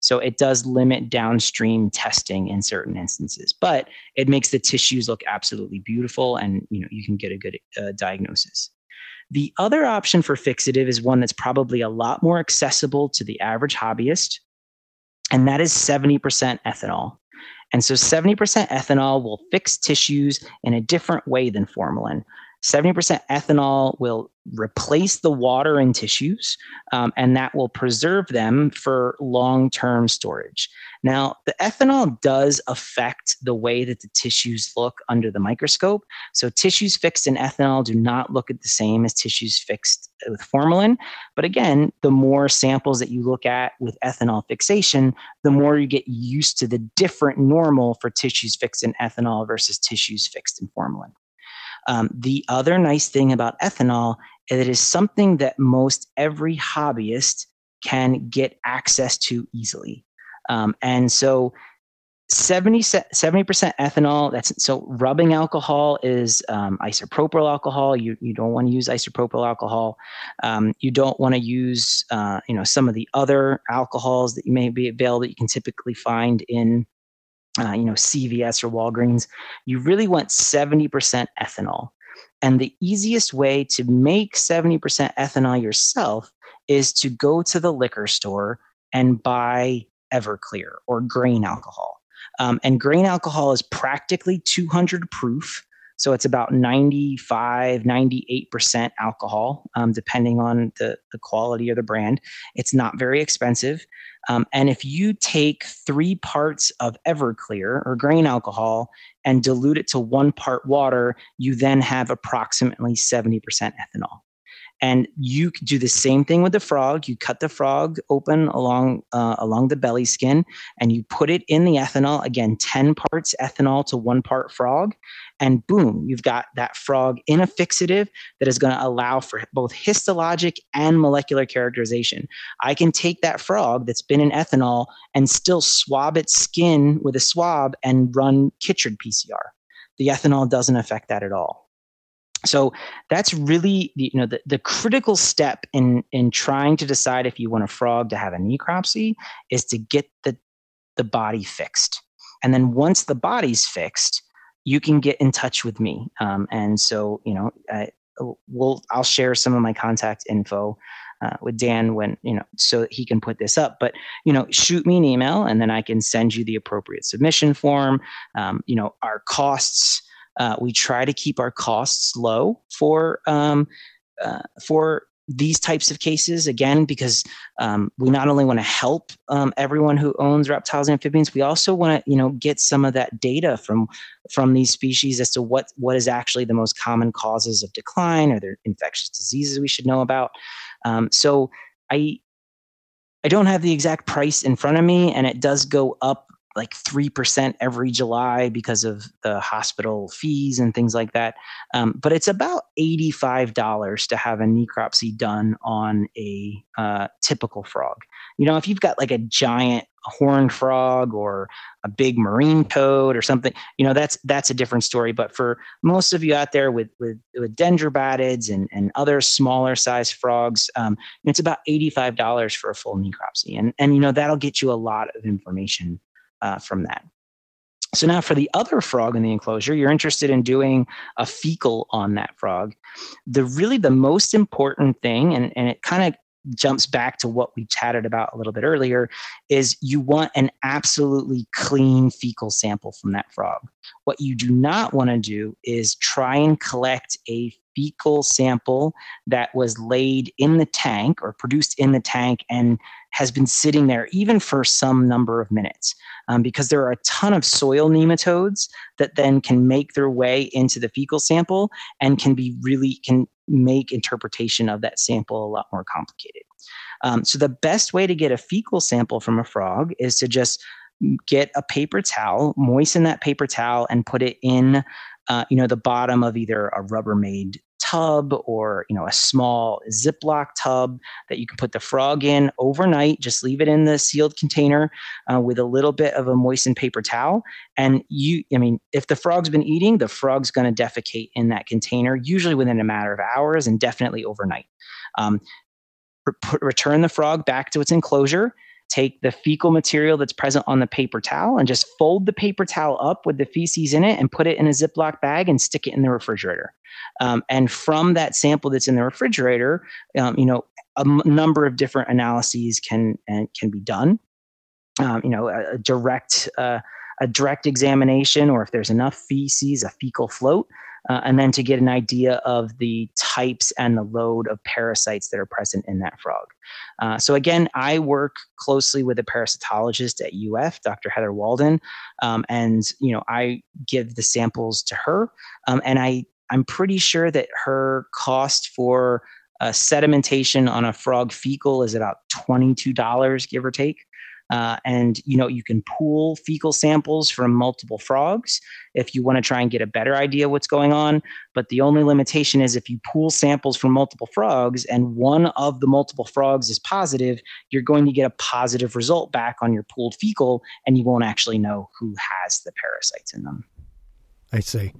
So it does limit downstream testing in certain instances, but it makes the tissues look absolutely beautiful, and you know you can get a good uh, diagnosis. The other option for fixative is one that's probably a lot more accessible to the average hobbyist, and that is 70% ethanol. And so 70% ethanol will fix tissues in a different way than formalin. 70% ethanol will replace the water in tissues, um, and that will preserve them for long term storage. Now, the ethanol does affect the way that the tissues look under the microscope. So, tissues fixed in ethanol do not look at the same as tissues fixed with formalin. But again, the more samples that you look at with ethanol fixation, the more you get used to the different normal for tissues fixed in ethanol versus tissues fixed in formalin. Um, the other nice thing about ethanol is it is something that most every hobbyist can get access to easily. Um, and so 70, 70% ethanol that's so rubbing alcohol is um, isopropyl alcohol you, you don't want to use isopropyl alcohol um, you don't want to use uh, you know some of the other alcohols that you may be available that you can typically find in uh, you know, CVS or Walgreens, you really want 70% ethanol. And the easiest way to make 70% ethanol yourself is to go to the liquor store and buy Everclear or grain alcohol. Um, and grain alcohol is practically 200 proof. So it's about 95, 98% alcohol, um, depending on the, the quality or the brand. It's not very expensive. Um, and if you take three parts of Everclear or grain alcohol and dilute it to one part water, you then have approximately 70% ethanol. And you do the same thing with the frog. You cut the frog open along uh, along the belly skin, and you put it in the ethanol. Again, ten parts ethanol to one part frog, and boom, you've got that frog in a fixative that is going to allow for both histologic and molecular characterization. I can take that frog that's been in ethanol and still swab its skin with a swab and run Chytrid PCR. The ethanol doesn't affect that at all so that's really you know the, the critical step in in trying to decide if you want a frog to have a necropsy is to get the the body fixed and then once the body's fixed you can get in touch with me um, and so you know I, we'll i'll share some of my contact info uh, with Dan when you know so he can put this up. But you know, shoot me an email and then I can send you the appropriate submission form. Um, you know, our costs. Uh, we try to keep our costs low for um, uh, for these types of cases again because um, we not only want to help um, everyone who owns reptiles and amphibians we also want to you know get some of that data from from these species as to what what is actually the most common causes of decline or there infectious diseases we should know about. Um, so i i don't have the exact price in front of me and it does go up like 3% every July because of the hospital fees and things like that. Um, but it's about $85 to have a necropsy done on a uh, typical frog. You know, if you've got like a giant horned frog or a big marine toad or something, you know, that's that's a different story. But for most of you out there with with, with dendrobatids and, and other smaller size frogs, um, it's about $85 for a full necropsy. And, and, you know, that'll get you a lot of information uh, from that. So now for the other frog in the enclosure, you're interested in doing a fecal on that frog. The really the most important thing, and, and it kind of jumps back to what we chatted about a little bit earlier, is you want an absolutely clean fecal sample from that frog. What you do not want to do is try and collect a fecal sample that was laid in the tank or produced in the tank and has been sitting there even for some number of minutes um, because there are a ton of soil nematodes that then can make their way into the fecal sample and can be really can make interpretation of that sample a lot more complicated. Um, so the best way to get a fecal sample from a frog is to just get a paper towel moisten that paper towel and put it in uh, you know the bottom of either a rubbermaid tub or you know a small ziploc tub that you can put the frog in overnight just leave it in the sealed container uh, with a little bit of a moistened paper towel. And you i mean if the frog's been eating the frog's going to defecate in that container usually within a matter of hours and definitely overnight. Um, return the frog back to its enclosure take the fecal material that's present on the paper towel and just fold the paper towel up with the feces in it and put it in a Ziploc bag and stick it in the refrigerator. Um, and from that sample that's in the refrigerator, um, you know, a m- number of different analyses can and can be done. Um, you know, a, a direct uh, a direct examination, or if there's enough feces, a fecal float uh, and then to get an idea of the types and the load of parasites that are present in that frog. Uh, so again, I work closely with a parasitologist at UF, Dr. Heather Walden, um, and you know I give the samples to her, um, and I I'm pretty sure that her cost for uh, sedimentation on a frog fecal is about $22 give or take uh, and you know you can pool fecal samples from multiple frogs if you want to try and get a better idea what's going on. But the only limitation is if you pool samples from multiple frogs and one of the multiple frogs is positive you're going to get a positive result back on your pooled fecal and you won't actually know who has the parasites in them. I see.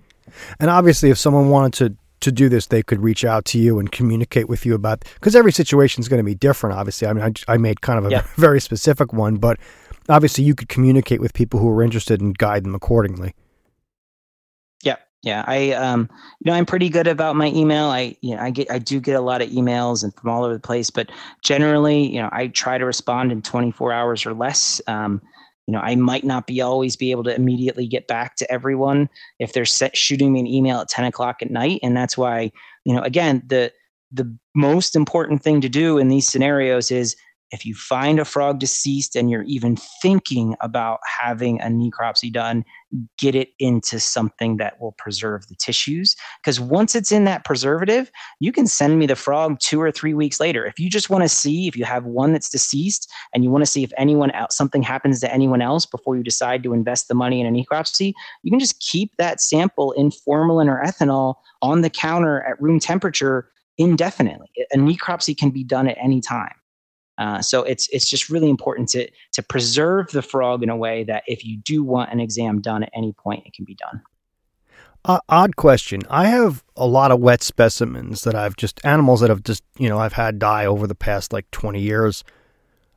And obviously if someone wanted to to do this, they could reach out to you and communicate with you about because every situation is going to be different. Obviously, I mean, I, I made kind of a yeah. very specific one, but obviously, you could communicate with people who are interested and guide them accordingly. Yeah, yeah. I, um, you know, I'm pretty good about my email. I, you know, I get, I do get a lot of emails and from all over the place, but generally, you know, I try to respond in 24 hours or less. Um, you know, I might not be always be able to immediately get back to everyone if they're set, shooting me an email at 10 o'clock at night. And that's why, you know, again, the, the most important thing to do in these scenarios is if you find a frog deceased and you're even thinking about having a necropsy done, get it into something that will preserve the tissues. Because once it's in that preservative, you can send me the frog two or three weeks later. If you just want to see if you have one that's deceased and you want to see if anyone else, something happens to anyone else before you decide to invest the money in a necropsy, you can just keep that sample in formalin or ethanol on the counter at room temperature indefinitely. A necropsy can be done at any time. Uh, so it's it's just really important to to preserve the frog in a way that if you do want an exam done at any point, it can be done. Uh, odd question. I have a lot of wet specimens that I've just animals that have just you know I've had die over the past like twenty years.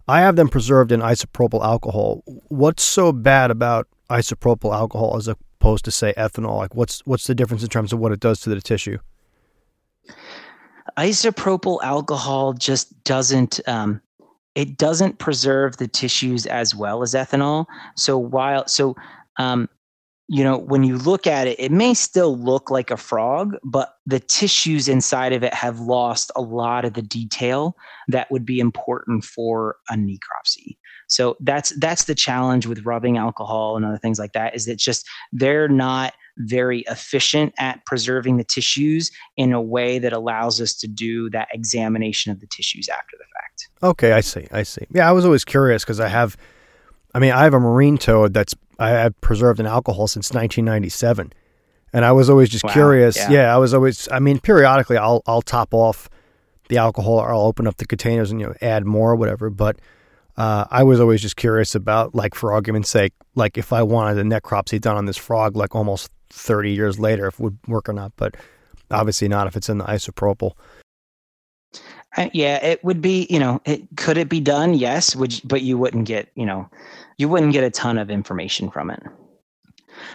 I have them preserved in isopropyl alcohol. What's so bad about isopropyl alcohol as opposed to say ethanol? Like what's what's the difference in terms of what it does to the tissue? isopropyl alcohol just doesn't um, it doesn't preserve the tissues as well as ethanol. So while so um, you know when you look at it, it may still look like a frog, but the tissues inside of it have lost a lot of the detail that would be important for a necropsy. So that's that's the challenge with rubbing alcohol and other things like that. Is that just they're not very efficient at preserving the tissues in a way that allows us to do that examination of the tissues after the fact. Okay, I see. I see. Yeah, I was always curious because I have, I mean, I have a marine toad that's I have preserved in alcohol since 1997, and I was always just wow, curious. Yeah. yeah, I was always. I mean, periodically I'll I'll top off the alcohol or I'll open up the containers and you know add more or whatever, but. Uh, I was always just curious about, like, for argument's sake, like if I wanted a necropsy done on this frog, like almost 30 years later if it would work or not, but obviously not if it's in the isopropyl. Uh, yeah, it would be, you know, it could it be done? Yes, would you, but you wouldn't get, you know, you wouldn't get a ton of information from it.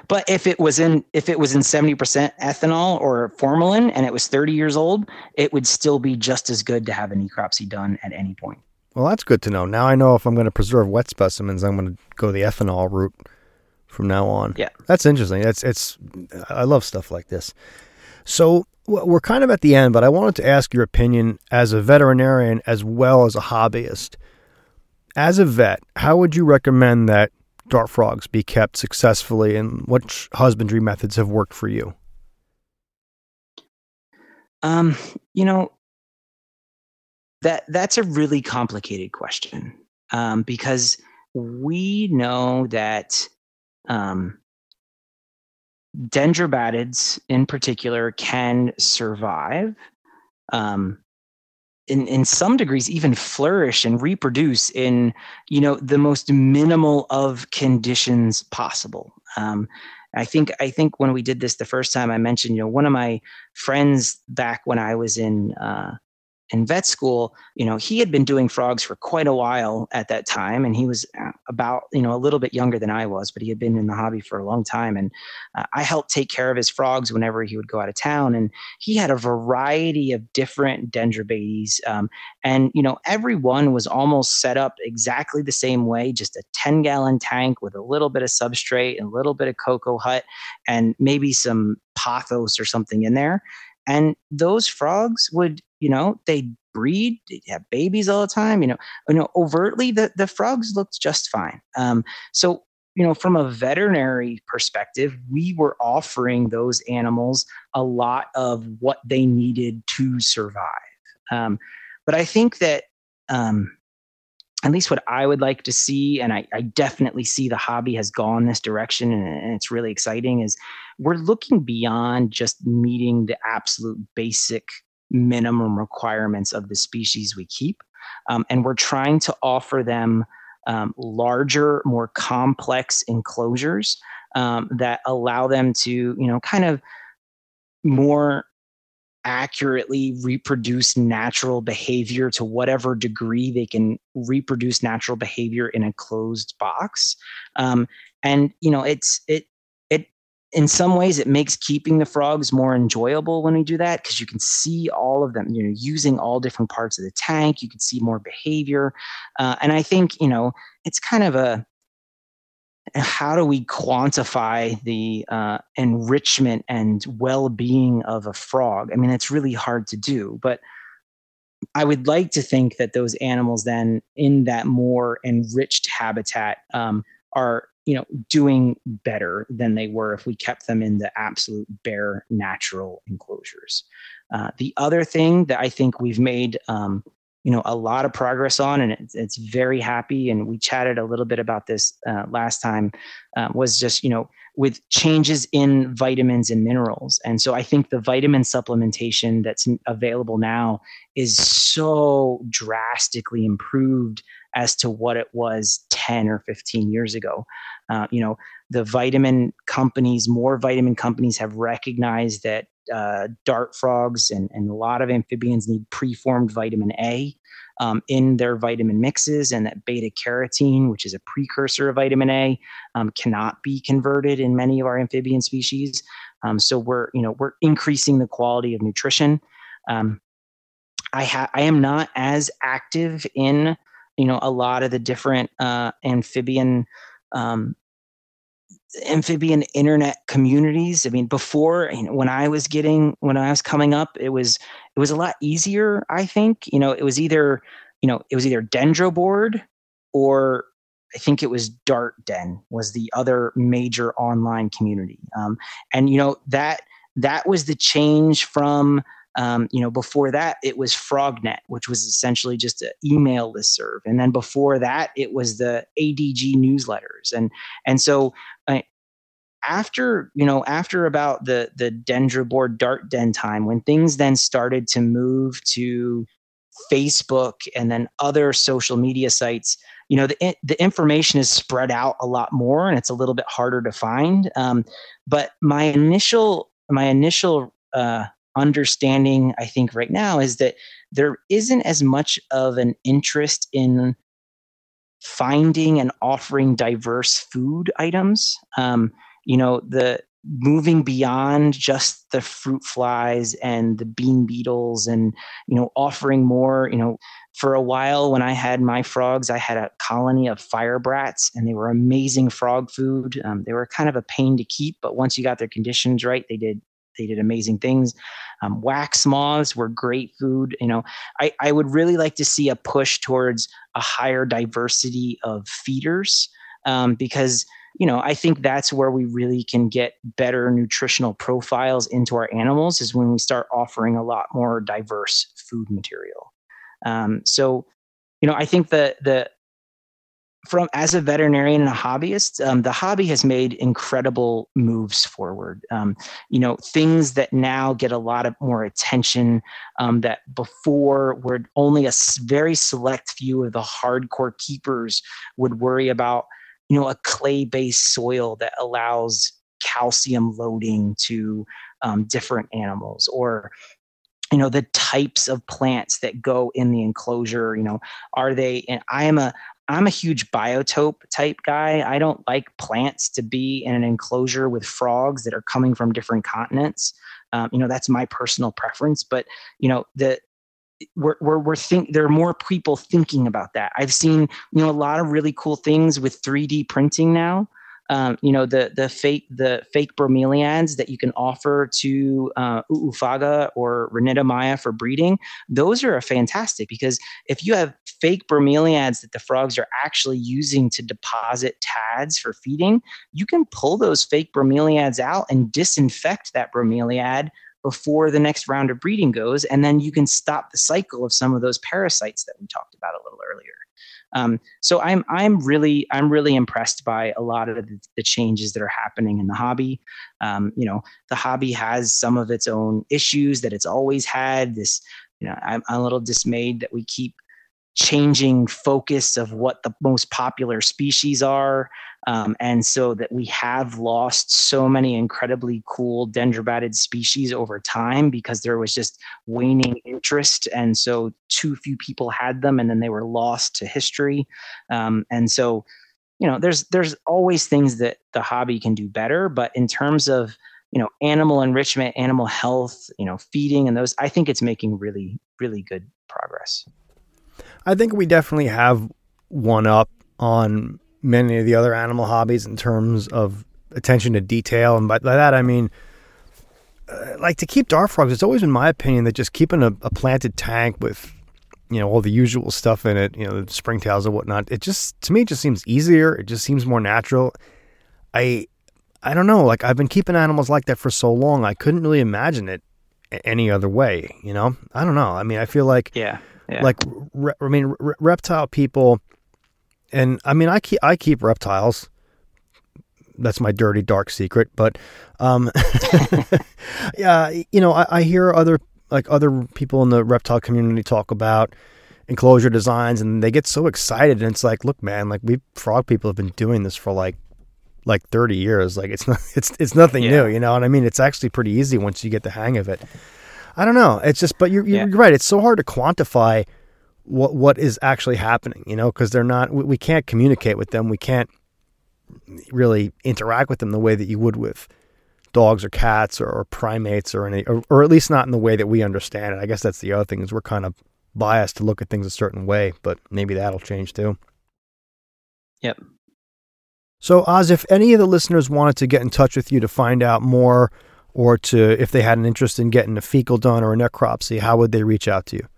But if it was in if it was in 70% ethanol or formalin and it was 30 years old, it would still be just as good to have a necropsy done at any point. Well, that's good to know. Now I know if I'm going to preserve wet specimens, I'm going to go the ethanol route from now on. Yeah, that's interesting. It's it's I love stuff like this. So we're kind of at the end, but I wanted to ask your opinion as a veterinarian as well as a hobbyist. As a vet, how would you recommend that dart frogs be kept successfully, and what husbandry methods have worked for you? Um, you know, that that's a really complicated question um, because we know that um, dendrobatids in particular can survive um, in, in some degrees even flourish and reproduce in you know the most minimal of conditions possible. Um, i think i think when we did this the first time i mentioned you know one of my friends back when i was in uh, in vet school, you know, he had been doing frogs for quite a while at that time, and he was uh, about, you know, a little bit younger than I was, but he had been in the hobby for a long time. And uh, I helped take care of his frogs whenever he would go out of town, and he had a variety of different dendrobates, um, and you know, every one was almost set up exactly the same way, just a ten gallon tank with a little bit of substrate and a little bit of coco hut, and maybe some pothos or something in there and those frogs would you know they breed they have babies all the time you know you know overtly the, the frogs looked just fine. Um, so you know from a veterinary perspective we were offering those animals a lot of what they needed to survive. Um, but i think that um, at least what I would like to see, and I, I, definitely see the hobby has gone this direction, and, and, it's really exciting. Is we're looking beyond just meeting the absolute basic minimum requirements of the species we keep, um, and we're trying to offer them um, larger, more complex enclosures um, that allow them to, you know, kind of more accurately reproduce natural behavior to whatever degree they can reproduce natural behavior in a closed box. Um, and you know it's it it in some ways it makes keeping the frogs more enjoyable when we do that because you can see all of them you know using all different parts of the tank you can see more behavior. Uh, and i think you know it's kind of a how do we quantify the uh, enrichment and well-being of a frog? I mean it's really hard to do but i would like to think that those animals then in that more enriched habitat um, are you know doing better than they were if we kept them in the absolute bare natural enclosures. Uh, the other thing that i think we've made um, you know a lot of progress on and it's, it's very happy and we chatted a little bit about this uh, last time uh, was just you know with changes in vitamins and minerals. And so i think the vitamin supplementation that's available now is so drastically improved as to what it was 10 or 15 years ago uh, you know the vitamin companies more vitamin companies have recognized that uh, dart frogs and, and a lot of amphibians need preformed vitamin A um, in their vitamin mixes, and that beta carotene, which is a precursor of vitamin A, um, cannot be converted in many of our amphibian species. Um, so we're you know we're increasing the quality of nutrition. Um, I ha- I am not as active in you know a lot of the different uh, amphibian um, amphibian internet communities. I mean, before you know, when I was getting when I was coming up, it was it was a lot easier. I think you know it was either you know it was either Dendroboard or I think it was Dart Den was the other major online community, um, and you know that that was the change from um, you know before that it was frognet which was essentially just an email list serve and then before that it was the adg newsletters. And and so uh, after you know after about the the dendroboard dart den time when things then started to move to facebook and then other social media sites you know the, the information is spread out a lot more and it's a little bit harder to find. Um, but my initial my initial uh, understanding i think right now is that there isn't as much of an interest in finding and offering diverse food items. Um, you know the moving beyond just the fruit flies and the bean beetles and you know offering more you know for a while when i had my frogs i had a colony of fire brats and they were amazing frog food. Um, they were kind of a pain to keep but once you got their conditions right they did they did amazing things. Um, wax moths were great food. You know, I, I would really like to see a push towards a higher diversity of feeders um, because you know I think that's where we really can get better nutritional profiles into our animals is when we start offering a lot more diverse food material. Um, so, you know, I think the the from as a veterinarian and a hobbyist, um, the hobby has made incredible moves forward. Um, you know, things that now get a lot of more attention um, that before were only a very select few of the hardcore keepers would worry about. You know, a clay-based soil that allows calcium loading to um, different animals, or you know the types of plants that go in the enclosure you know are they and i am a I'm a huge biotope type guy. I don't like plants to be in an enclosure with frogs that are coming from different continents. Um, you know, that's my personal preference. But you know, the we're we're, we're think there are more people thinking about that. I've seen you know a lot of really cool things with 3D printing now um, you know the the fake the fake bromeliads that you can offer to uh, Oophaga or Ranitomeya for breeding. Those are fantastic because if you have fake bromeliads that the frogs are actually using to deposit tads for feeding, you can pull those fake bromeliads out and disinfect that bromeliad before the next round of breeding goes, and then you can stop the cycle of some of those parasites that we talked about a little earlier. Um, so I'm I'm really I'm really impressed by a lot of the, the changes that are happening in the hobby. Um, you know, the hobby has some of its own issues that it's always had. This, you know, I'm, I'm a little dismayed that we keep changing focus of what the most popular species are. Um, and so that we have lost so many incredibly cool dendrobatid species over time because there was just waning interest. And so too few people had them and then they were lost to history. Um, and so, you know, there's, there's always things that the hobby can do better, but in terms of, you know, animal enrichment, animal health, you know, feeding and those, I think it's making really, really good progress. I think we definitely have one up on many of the other animal hobbies in terms of attention to detail. And by, that, I mean, uh, like to keep dart frogs, it's always been my opinion that just keeping a, a, planted tank with, you know, all the usual stuff in it, you know, the springtails and whatnot, it just, to me, it just seems easier. It just seems more natural. I, I don't know. Like I've been keeping animals like that for so long, I couldn't really imagine it any other way. You know, I don't know. I mean, I feel like yeah yeah. Like, re- I mean, re- reptile people, and I mean, I keep I keep reptiles. That's my dirty dark secret. But, um, yeah, you know, I, I hear other like other people in the reptile community talk about enclosure designs, and they get so excited, and it's like, look, man, like we frog people have been doing this for like like 30 years like it's not it's it's nothing yeah. new you know and i mean it's actually pretty easy once you get the hang of it I don't know. It's just, but you're, you're yeah. right. It's so hard to quantify what what is actually happening, you know, because they're not. We, we, can't communicate with them. We can't really interact with them the way that you would with dogs or cats or, or primates or any, or, or, at least not in the way that we understand it. I guess that's the other thing is we're kind of biased to look at things a certain way, but maybe that'll change too. Yep. So, Oz, if any of the listeners wanted to get in touch with you to find out more, or to if they had an interest in getting a fecal done or a necropsy, how would they reach out to you?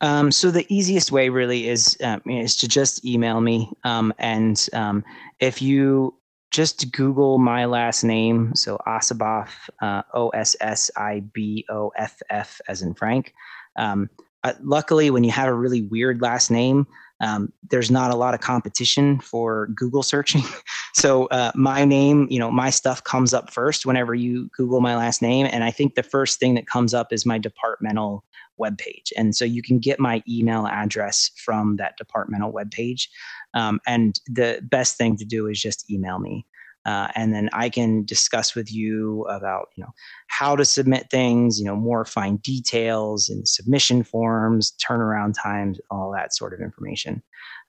Um, so the easiest way really is um, is to just email me, um, and um, if you just Google my last name, so Ossiboff, uh, O S S I B O F F, as in Frank. Um, uh, luckily, when you have a really weird last name, um, there's not a lot of competition for Google searching. so uh, my name, you know, my stuff comes up first whenever you Google my last name, and I think the first thing that comes up is my departmental webpage. And so you can get my email address from that departmental webpage. Um, and the best thing to do is just email me. Uh, and then I can discuss with you about you know how to submit things, you know more fine details and submission forms, turnaround times, all that sort of information.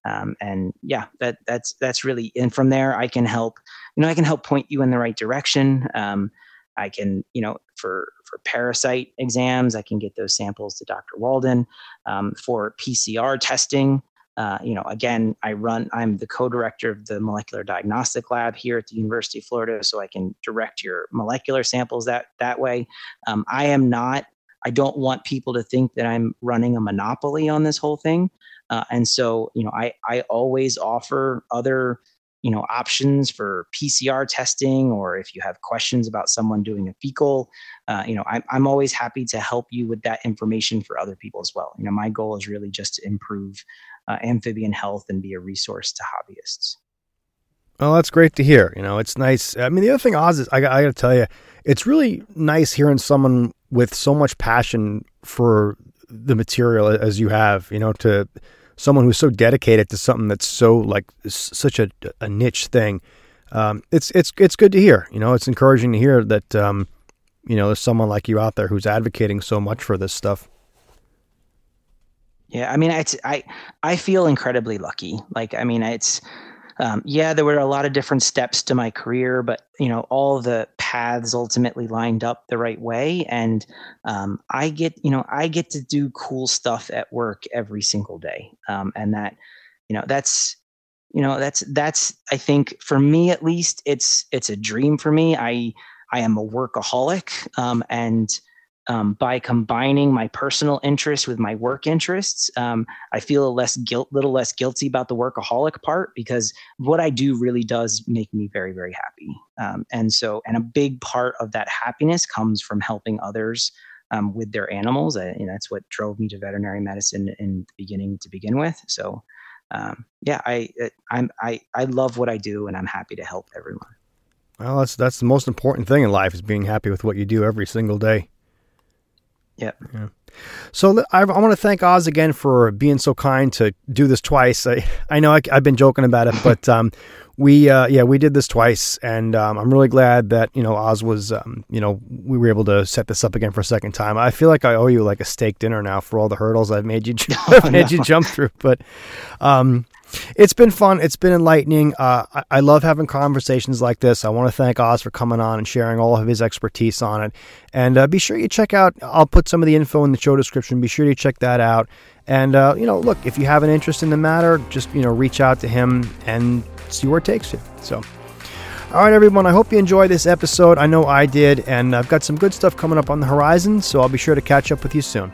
Um, and yeah, that that's that's really and from there I can help you know I can help point you in the right direction. Um, I can you know for for parasite exams I can get those samples to Dr. Walden. Um, for PCR testing, uh, you know, again, I run, I'm the co-director of the molecular diagnostic lab here at the University of Florida, so I can direct your molecular samples that that way. Um, I am not, I don't want people to think that I'm running a monopoly on this whole thing. Uh, and so, you know, I, I always offer other, you know, options for PCR testing, or if you have questions about someone doing a fecal, uh, you know, I'm, I'm always happy to help you with that information for other people as well. You know, my goal is really just to improve uh, amphibian health and be a resource to hobbyists. Well, that's great to hear. You know, it's nice. I mean, the other thing, Oz, is I, I got to tell you, it's really nice hearing someone with so much passion for the material as you have. You know, to someone who's so dedicated to something that's so like such a, a niche thing. Um, it's it's it's good to hear. You know, it's encouraging to hear that um, you know there's someone like you out there who's advocating so much for this stuff. Yeah, I mean, it's I I feel incredibly lucky. Like, I mean, it's um, yeah, there were a lot of different steps to my career, but you know, all the paths ultimately lined up the right way, and um, I get you know I get to do cool stuff at work every single day, um, and that you know that's you know that's that's I think for me at least it's it's a dream for me. I I am a workaholic, um, and um, by combining my personal interests with my work interests, um, I feel a less guilt, little less guilty about the workaholic part because what I do really does make me very, very happy. Um, and so, and a big part of that happiness comes from helping others um, with their animals. I, know, that's what drove me to veterinary medicine in the beginning to begin with. So, um, yeah, I, I'm, I, I love what I do, and I'm happy to help everyone. Well, that's that's the most important thing in life is being happy with what you do every single day. Yep. Yeah. So I, I want to thank Oz again for being so kind to do this twice. I, I know I, have been joking about it, but um, we uh, yeah we did this twice, and um, I'm really glad that you know Oz was um, you know we were able to set this up again for a second time. I feel like I owe you like a steak dinner now for all the hurdles I've made you oh, made you jump through, but um, it's been fun. It's been enlightening. Uh, I, I, love having conversations like this. I want to thank Oz for coming on and sharing all of his expertise on it. And uh, be sure you check out, I'll put some of the info in the show description. Be sure to check that out. And, uh, you know, look, if you have an interest in the matter, just, you know, reach out to him and see where it takes you. So, all right, everyone, I hope you enjoyed this episode. I know I did. And I've got some good stuff coming up on the horizon. So I'll be sure to catch up with you soon.